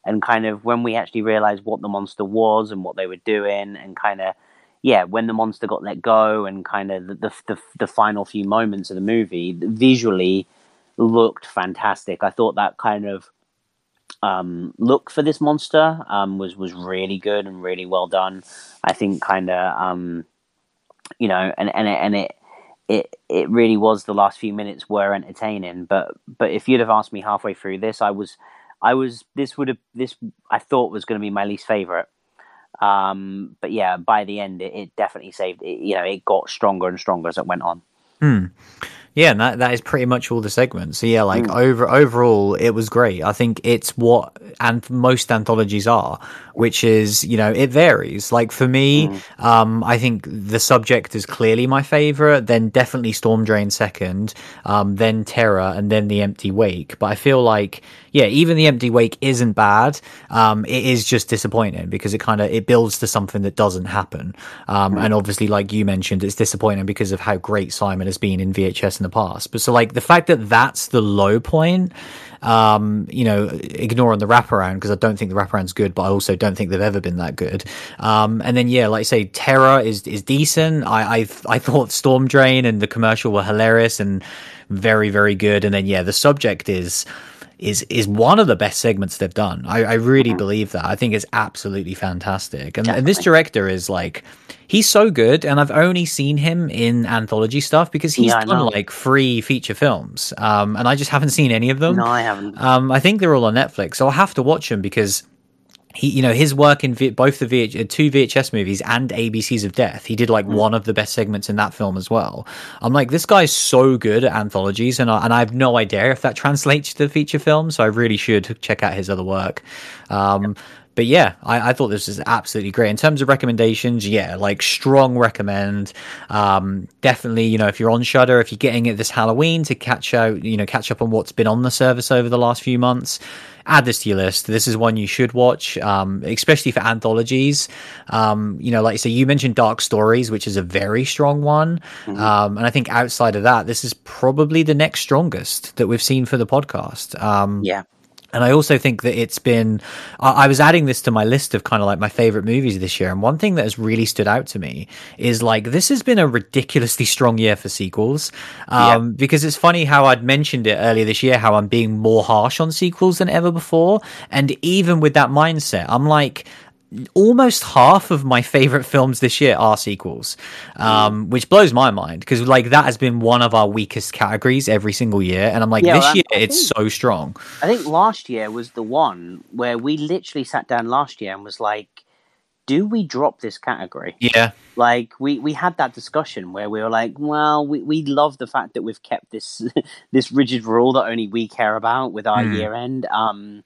and kind of when we actually realized what the monster was and what they were doing, and kind of yeah, when the monster got let go, and kind of the, the the, the final few moments of the movie visually looked fantastic. I thought that kind of um, look for this monster um, was was really good and really well done. I think kind of um, you know, and and it, and it it it really was the last few minutes were entertaining. But but if you'd have asked me halfway through this, I was I was this would have this I thought was going to be my least favorite. Um, but yeah, by the end, it, it definitely saved. It, you know, it got stronger and stronger as it went on. Hmm. Yeah, and that, that is pretty much all the segments. So yeah, like mm. over overall, it was great. I think it's what and most anthologies are, which is you know it varies. Like for me, mm. um, I think the subject is clearly my favorite. Then definitely Storm Drain second, um, then Terror, and then The Empty Wake. But I feel like yeah, even The Empty Wake isn't bad. Um, it is just disappointing because it kind of it builds to something that doesn't happen. Um, mm. and obviously, like you mentioned, it's disappointing because of how great Simon has been in VHS in the past. But so like the fact that that's the low point, um, you know, ignoring the wraparound because I don't think the wraparound's good, but I also don't think they've ever been that good. Um, and then yeah, like I say, Terror is is decent. I I I thought Storm Drain and the commercial were hilarious and very very good. And then yeah, the subject is is is one of the best segments they've done. I, I really mm-hmm. believe that. I think it's absolutely fantastic. And, and, this director is like he's so good, and I've only seen him in anthology stuff because he's yeah, done like free feature films, um, and I just haven't seen any of them. No, I haven't. Um, I think they're all on Netflix, so I'll have to watch them because he, you know, his work in v- both the VH- uh, two VHS movies and ABCs of Death, he did like mm. one of the best segments in that film as well. I'm like, this guy's so good at anthologies, and I, and I have no idea if that (laughs) translates to the feature film, so I really should check out his other work. Um, but yeah, I, I, thought this was absolutely great. In terms of recommendations, yeah, like strong recommend. Um, definitely, you know, if you're on Shudder, if you're getting it this Halloween to catch out, you know, catch up on what's been on the service over the last few months, add this to your list. This is one you should watch, um, especially for anthologies. Um, you know, like you say, you mentioned Dark Stories, which is a very strong one. Mm-hmm. Um, and I think outside of that, this is probably the next strongest that we've seen for the podcast. Um, yeah. And I also think that it's been, I was adding this to my list of kind of like my favorite movies this year. And one thing that has really stood out to me is like, this has been a ridiculously strong year for sequels. Um, yep. because it's funny how I'd mentioned it earlier this year, how I'm being more harsh on sequels than ever before. And even with that mindset, I'm like, almost half of my favorite films this year are sequels, um, which blows my mind because like that has been one of our weakest categories every single year, and I'm like, yeah, this well, year it's so strong. I think last year was the one where we literally sat down last year and was like, do we drop this category? Yeah. Like we, we had that discussion where we were like, well, we, we love the fact that we've kept this (laughs) this rigid rule that only we care about with our mm. year end. Um,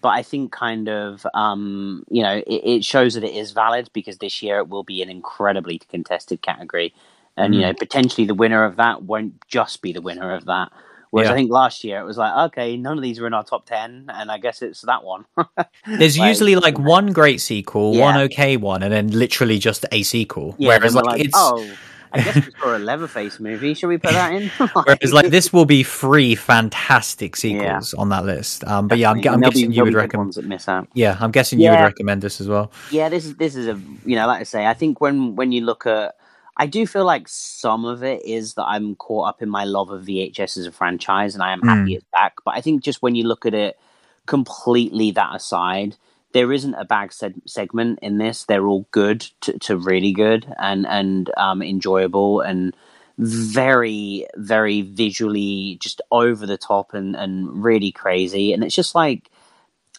but I think kind of um, you know it, it, shows that it is valid because this year it will be an incredibly contested category, and mm. you know potentially the winner of that won't just be the winner of that. Whereas yeah. I think last year it was like, okay, none of these were in our top ten, and I guess it's that one. (laughs) There's like, usually like one great sequel, yeah. one okay one, and then literally just a sequel. Yeah, Whereas like, like, it's oh I guess we saw a Leatherface movie. Should we put that in? (laughs) Whereas, like, this will be three fantastic sequels yeah. on that list. Um, but yeah, I'm, I'm guessing be, you would recommend that miss out. Yeah, I'm guessing yeah. you would recommend this as well. Yeah, this is this is a you know, like I say, I think when when you look at, I do feel like some of it is that I'm caught up in my love of VHS as a franchise, and I am happy mm. it's back. But I think just when you look at it completely that aside there isn't a bad seg- segment in this. They're all good to, to really good and and um, enjoyable. And very, very visually just over the top and, and really crazy. And it's just like,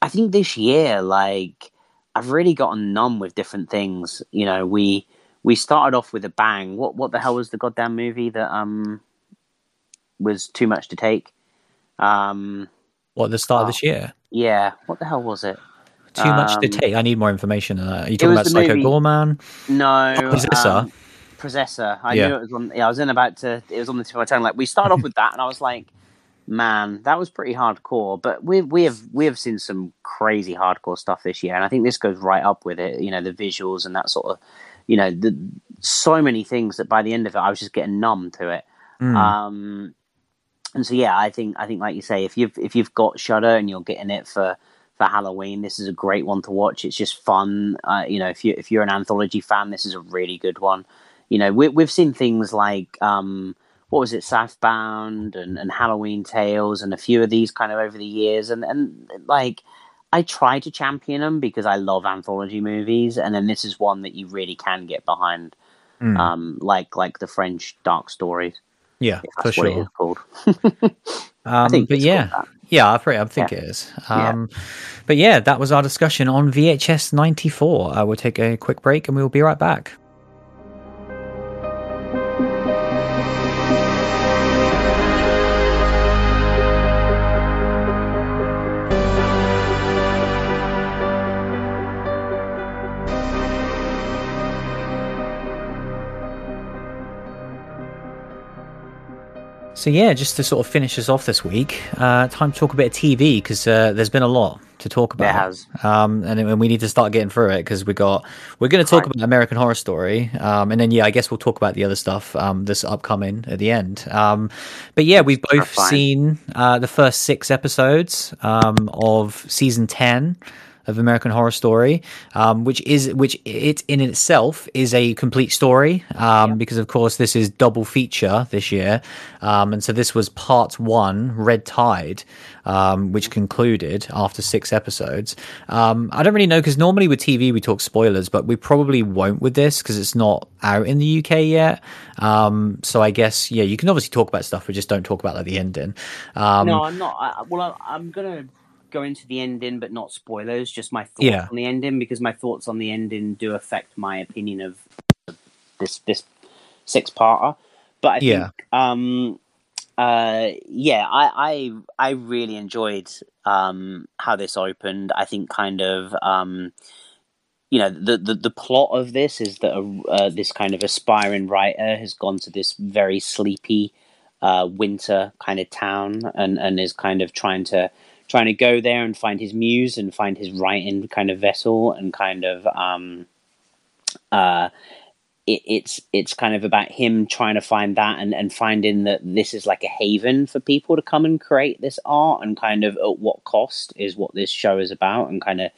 I think this year, like, I've really gotten numb with different things. You know, we we started off with a bang. What what the hell was the goddamn movie that um was too much to take? Um, what the start oh, of this year? Yeah. What the hell was it? Too um, much to um, take. I need more information on that. Are you talking about Psycho movie... Goreman? No. Oh, Possessor. Um, Possessor. I yeah. knew it was on. Yeah, I was in about to. It was on the tip of my tongue. Like we started off (laughs) with that, and I was like, man, that was pretty hardcore. But we we have we have seen some crazy hardcore stuff this year, and I think this goes right up with it. You know, the visuals and that sort of, you know, the so many things that by the end of it, I was just getting numb to it. Mm. Um, and so yeah, I think I think like you say, if you've if you've got Shudder and you're getting it for for Halloween, this is a great one to watch. It's just fun. Uh, you know, if you if you're an anthology fan, this is a really good one. You know, we, we've seen things like um, what was it, Southbound and, and Halloween Tales, and a few of these kind of over the years, and and like. I try to champion them because I love anthology movies, and then this is one that you really can get behind, mm. um, like like the French dark stories. Yeah, for sure. it is called. (laughs) um, but yeah, yeah, I, pretty, I think yeah. it is. Um, yeah. But yeah, that was our discussion on VHS 94. Uh, we'll take a quick break and we will be right back. So yeah, just to sort of finish us off this week, uh, time to talk a bit of TV because uh, there's been a lot to talk about. There has, um, and, and, we need to start getting through it because we got we're going to talk right. about American Horror Story, um, and then yeah, I guess we'll talk about the other stuff um, this upcoming at the end. Um, but yeah, we've both seen uh, the first six episodes um, of season ten of American Horror Story, um, which is which it in itself is a complete story um, yeah. because of course this is double feature this year, um, and so this was part one, Red Tide, um, which concluded after six episodes. Um, I don't really know because normally with TV we talk spoilers, but we probably won't with this because it's not out in the UK yet. Um, so I guess yeah, you can obviously talk about stuff, but just don't talk about like the ending. no, I'm not. I, well, I, I'm gonna go into the ending, but not spoilers. Just my thoughts yeah. on the ending because my thoughts on the ending do affect my opinion of this this six parter. But I yeah. think, um, uh, yeah, I, I I really enjoyed um, how this opened. I think kind of. Um, you know the, the the plot of this is that a, uh, this kind of aspiring writer has gone to this very sleepy uh, winter kind of town and and is kind of trying to trying to go there and find his muse and find his writing kind of vessel and kind of um, uh, it, it's it's kind of about him trying to find that and, and finding that this is like a haven for people to come and create this art and kind of at what cost is what this show is about and kind of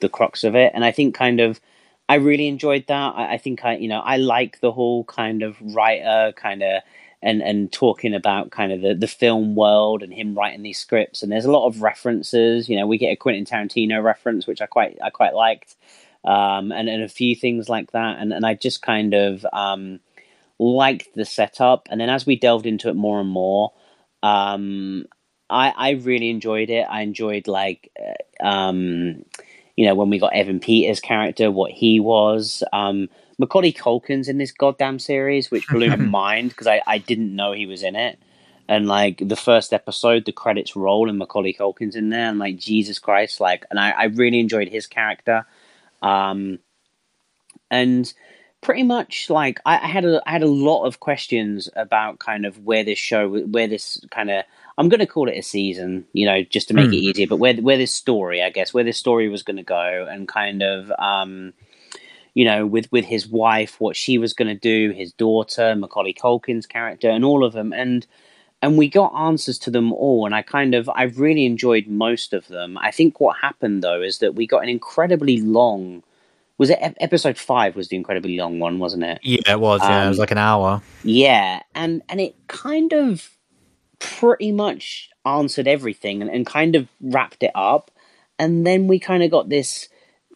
the crux of it. And I think kind of I really enjoyed that. I, I think I you know I like the whole kind of writer kind of and and talking about kind of the, the film world and him writing these scripts. And there's a lot of references you know we get a Quentin Tarantino reference which I quite I quite liked um, and and a few things like that. And and I just kind of um, liked the setup. And then as we delved into it more and more um, I I really enjoyed it. I enjoyed like uh, um, you know when we got Evan Peters character what he was. Um, Macaulay Culkin's in this goddamn series, which blew my (laughs) mind because I, I didn't know he was in it. And like the first episode, the credits roll and Macaulay Culkin's in there, and like Jesus Christ, like, and I, I really enjoyed his character. Um, and pretty much like I, I had a I had a lot of questions about kind of where this show, where this kind of I'm going to call it a season, you know, just to make mm. it easier. But where where this story, I guess, where this story was going to go, and kind of um, you know, with with his wife, what she was going to do, his daughter, Macaulay Culkin's character, and all of them, and and we got answers to them all. And I kind of, I've really enjoyed most of them. I think what happened though is that we got an incredibly long. Was it episode five? Was the incredibly long one, wasn't it? Yeah, it was. Yeah, um, it was um, like an hour. Yeah, and and it kind of pretty much answered everything and, and kind of wrapped it up. And then we kind of got this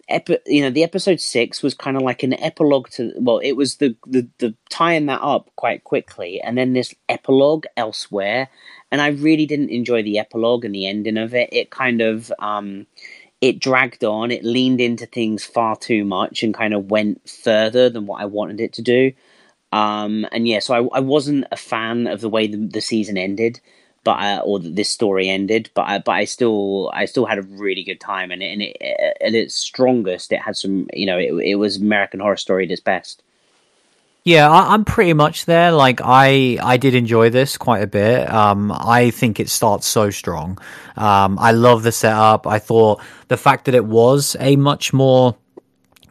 epi- you know, the episode six was kind of like an epilogue to. Well, it was the, the the tying that up quite quickly, and then this epilogue elsewhere, and I really didn't enjoy the epilogue and the ending of it. It kind of um, it dragged on. It leaned into things far too much and kind of went further than what I wanted it to do. Um, and yeah, so I, I wasn't a fan of the way the, the season ended but I, or this story ended. But I, but I still I still had a really good time, and and it, at its strongest, it had some you know it, it was American Horror Story at its best. Yeah, I, am pretty much there. Like I, I did enjoy this quite a bit. Um, I think it starts so strong. Um, I love the setup. I thought the fact that it was a much more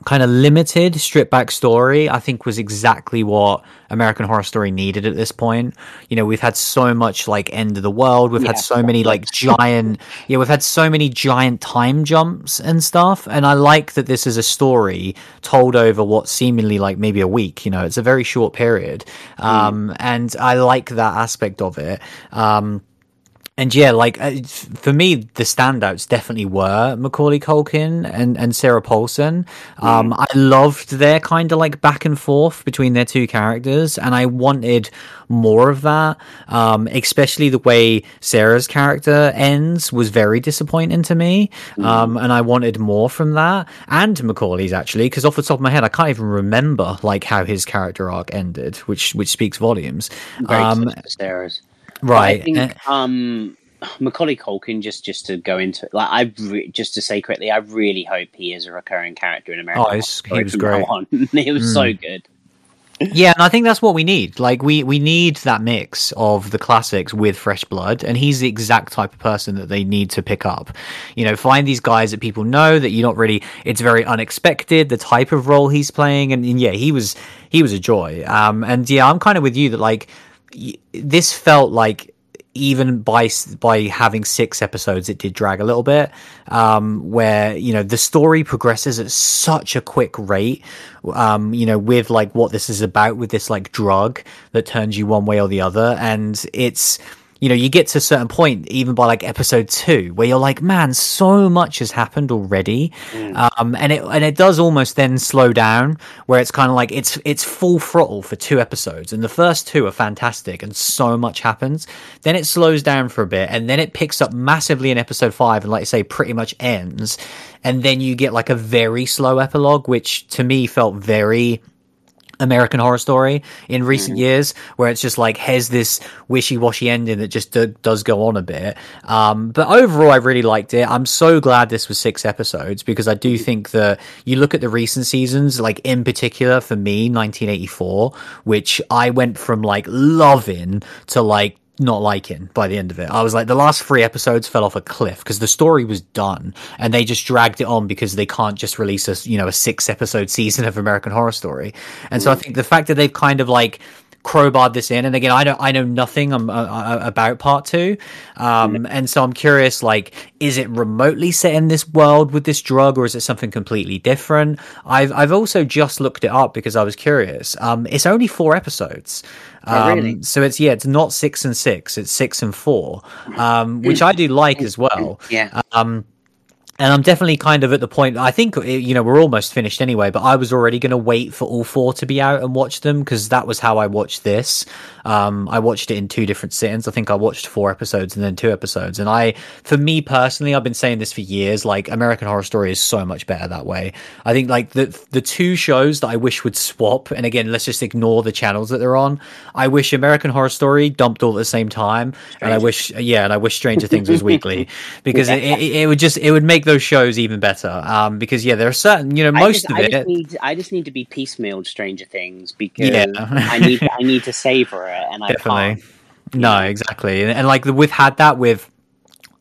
kind of limited stripped back story i think was exactly what american horror story needed at this point. You know we've had so much like end of the world. We've yeah, had so many like giant yeah we've had so many giant time jumps and stuff. And i like that this is a story told over what seemingly like maybe a week you know it's a very short period. Mm. um and i like that aspect of it. Um and yeah, like uh, for me, the standouts definitely were Macaulay Culkin and, and Sarah Paulson. Um, mm. I loved their kind of like back and forth between their two characters, and I wanted more of that. Um, especially the way Sarah's character ends was very disappointing to me, mm. um, and I wanted more from that. And Macaulay's actually, because off the top of my head, I can't even remember like how his character arc ended, which which speaks volumes. Very um, Sarah's. Right. I think, um, Macaulay Culkin, just just to go into it, like I re- just to say quickly, I really hope he is a recurring character in America. Oh, he was great. he (laughs) was mm. so good. yeah, and I think that's what we need. Like we we need that mix of the classics with fresh blood, and he's the exact type of person that they need to pick up. You know, find these guys that people know that you're not really. It's very unexpected the type of role he's playing, and, and yeah, he was he was a joy. Um, and yeah, I'm kind of with you that like this felt like even by by having six episodes, it did drag a little bit. Um, where you know the story progresses at such a quick rate. Um, you know, with like what this is about, with this like drug that turns you one way or the other, and it's you know, you get to a certain point, even by like episode two, where you're like, man, so much has happened already, mm. um, and it and it does almost then slow down, where it's kind of like it's it's full throttle for two episodes, and the first two are fantastic, and so much happens. Then it slows down for a bit, and then it picks up massively in episode five, and like I say, pretty much ends, and then you get like a very slow epilogue, which to me felt very American Horror Story in recent mm. years, where it's just like has this wishy-washy ending that just do, does go on a bit. Um, but overall, I really liked it. I'm so glad this was six episodes because I do mm. think that you look at the recent seasons, like in particular for me, 1984, which I went from like loving to like not liking by the end of it. I was like, the last three episodes fell off a cliff because the story was done and they just dragged it on because they can't just release a, you know, a six episode season of American Horror Story. And so I think the fact that they've kind of like crowbarred this in, and again, I don't, I know nothing um, uh, uh, about part two. Um, and so I'm curious, like, is it remotely set in this world with this drug or is it something completely different? I've, I've also just looked it up because I was curious. Um, it's only four episodes. Oh, um, really? So it's yeah, it's not six and six; it's six and four, um, which I do like (laughs) as well. Yeah. Um, and I'm definitely kind of at the point. I think you know we're almost finished anyway, but I was already going to wait for all four to be out and watch them because that was how I watched this. Um, I watched it in two different sittings. I think I watched four episodes and then two episodes. And I, for me personally, I've been saying this for years. Like American Horror Story is so much better that way. I think like the the two shows that I wish would swap. And again, let's just ignore the channels that they're on. I wish American Horror Story dumped all at the same time, Stranger. and I wish yeah, and I wish Stranger Things was weekly (laughs) because yeah. it, it, it would just it would make those shows even better. Um, because yeah, there are certain you know most just, of I it. Just need, I just need to be piecemealed Stranger Things because yeah. I need I need to savor it, and I Definitely. can't. No, exactly, and, and like we've had that with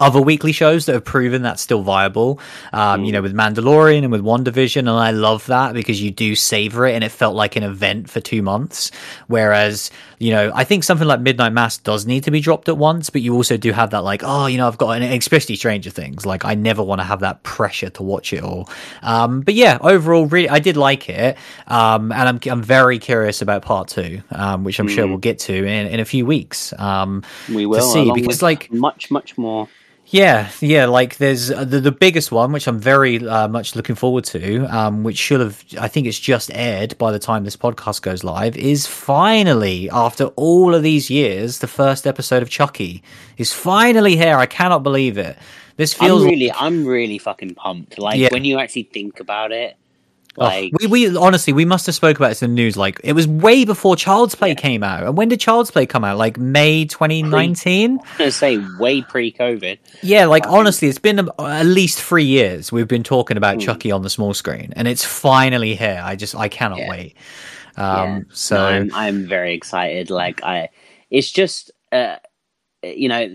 other weekly shows that have proven that's still viable. Um, mm. You know, with Mandalorian and with WandaVision, and I love that because you do savor it, and it felt like an event for two months. Whereas, you know, I think something like Midnight Mass does need to be dropped at once, but you also do have that like, oh, you know, I've got, and especially Stranger Things. Like, I never want to have that pressure to watch it all. Um, but yeah, overall, really, I did like it, um, and I'm I'm very curious about part two, um, which I'm mm. sure we'll get to in in a few weeks. Um, we will see because like much much more Yeah, yeah. Like there's uh, the the biggest one, which I'm very uh, much looking forward to, um, which should have I think it's just aired by the time this podcast goes live. Is finally after all of these years, the first episode of Chucky is finally here. I cannot believe it. This feels I'm really, like, I'm really fucking pumped. Like Yeah. when you actually think about it, oh, we we honestly we must have spoke about this in the news. Like it was way before Child's Play came out. And when did Child's Play come out? Like May 2019. I'm gonna say way pre-COVID. Yeah, like Um, honestly, it's been a- at least three years we've been talking about Hmm. Chucky on the small screen, and it's finally here. I just I cannot Yeah. wait. Yeah. Um, so No, I'm, I'm very excited. Like I, it's just, uh, you know,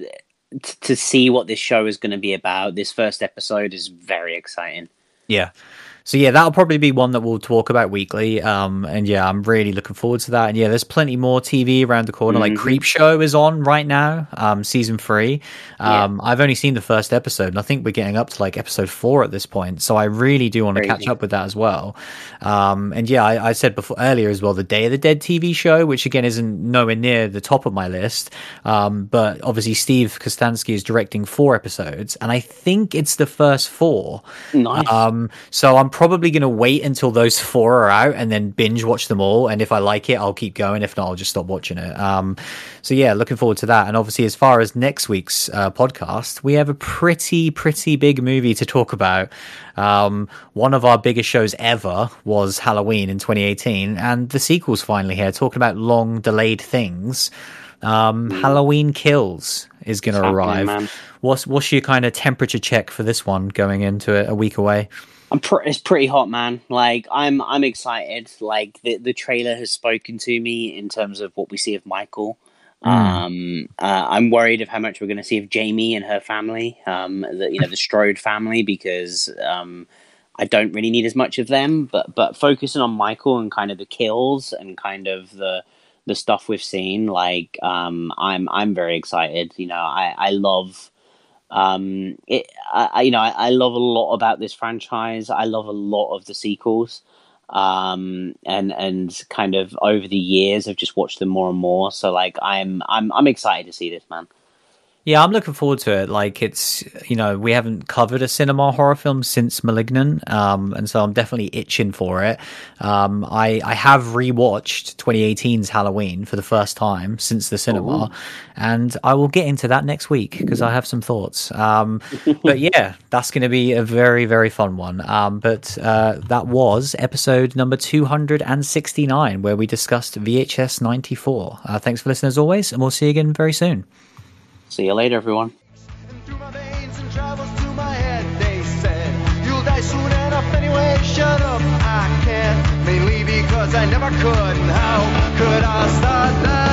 t- to see what this show is going to be about. This first episode is very exciting. yeah, so yeah, that'll probably be one that we'll talk about weekly. Um, and yeah, I'm really looking forward to that. And yeah, there's plenty more TV around the corner. Like Mhm. Creepshow is on right now, um, season three. Yeah. Um, I've only seen the first episode, and I think we're getting up to like episode four at this point. So I really do want to catch up with that as well. Um, and yeah, I, I said before earlier as well, the Day of the Dead TV show, which again isn't nowhere near the top of my list. Um, but obviously Steve Kostanski is directing four episodes, and I think it's the first four. Nice. Um, so I'm probably going to wait until those four are out and then binge watch them all. And if I like it, I'll keep going. If not, I'll just stop watching it. Um, so yeah, looking forward to that. And obviously, as far as next week's uh, podcast, we have a pretty, pretty big movie to talk about. Um, one of our biggest shows ever was Halloween in 2018, and the sequel's finally here, talking about long delayed things. Um, Halloween Kills is going to arrive. man. What's what's your kind of temperature check for this one going into it a week away? I'm pr- it's pretty hot, man. Like I'm, I'm excited. Like the the trailer has spoken to me in terms of what we see of Michael. Mm. Um, uh, I'm worried of how much we're going to see of Jamie and her family. Um, the, you know, the Strode family, because um, I don't really need as much of them. But but focusing on Michael and kind of the kills and kind of the the stuff we've seen, like um, I'm I'm very excited. You know, I I love um it I, you know I, I love a lot about this franchise. I love a lot of the sequels. Um and and kind of over the years i've just watched them more and more. So like i'm i'm i'm excited to see this man Yeah, I'm looking forward to it. Like it's you know we haven't covered a cinema horror film since *Malignant*, um, and so I'm definitely itching for it. Um, I I have rewatched 2018's *Halloween* for the first time since the cinema, and I will get into that next week because I have some thoughts. Um, but yeah, (laughs) that's going to be a very very fun one. Um, but uh, that was episode number 269 where we discussed VHS 94. Uh, thanks for listening as always, and we'll see you again very soon. See you later everyone because I never could. How could I start?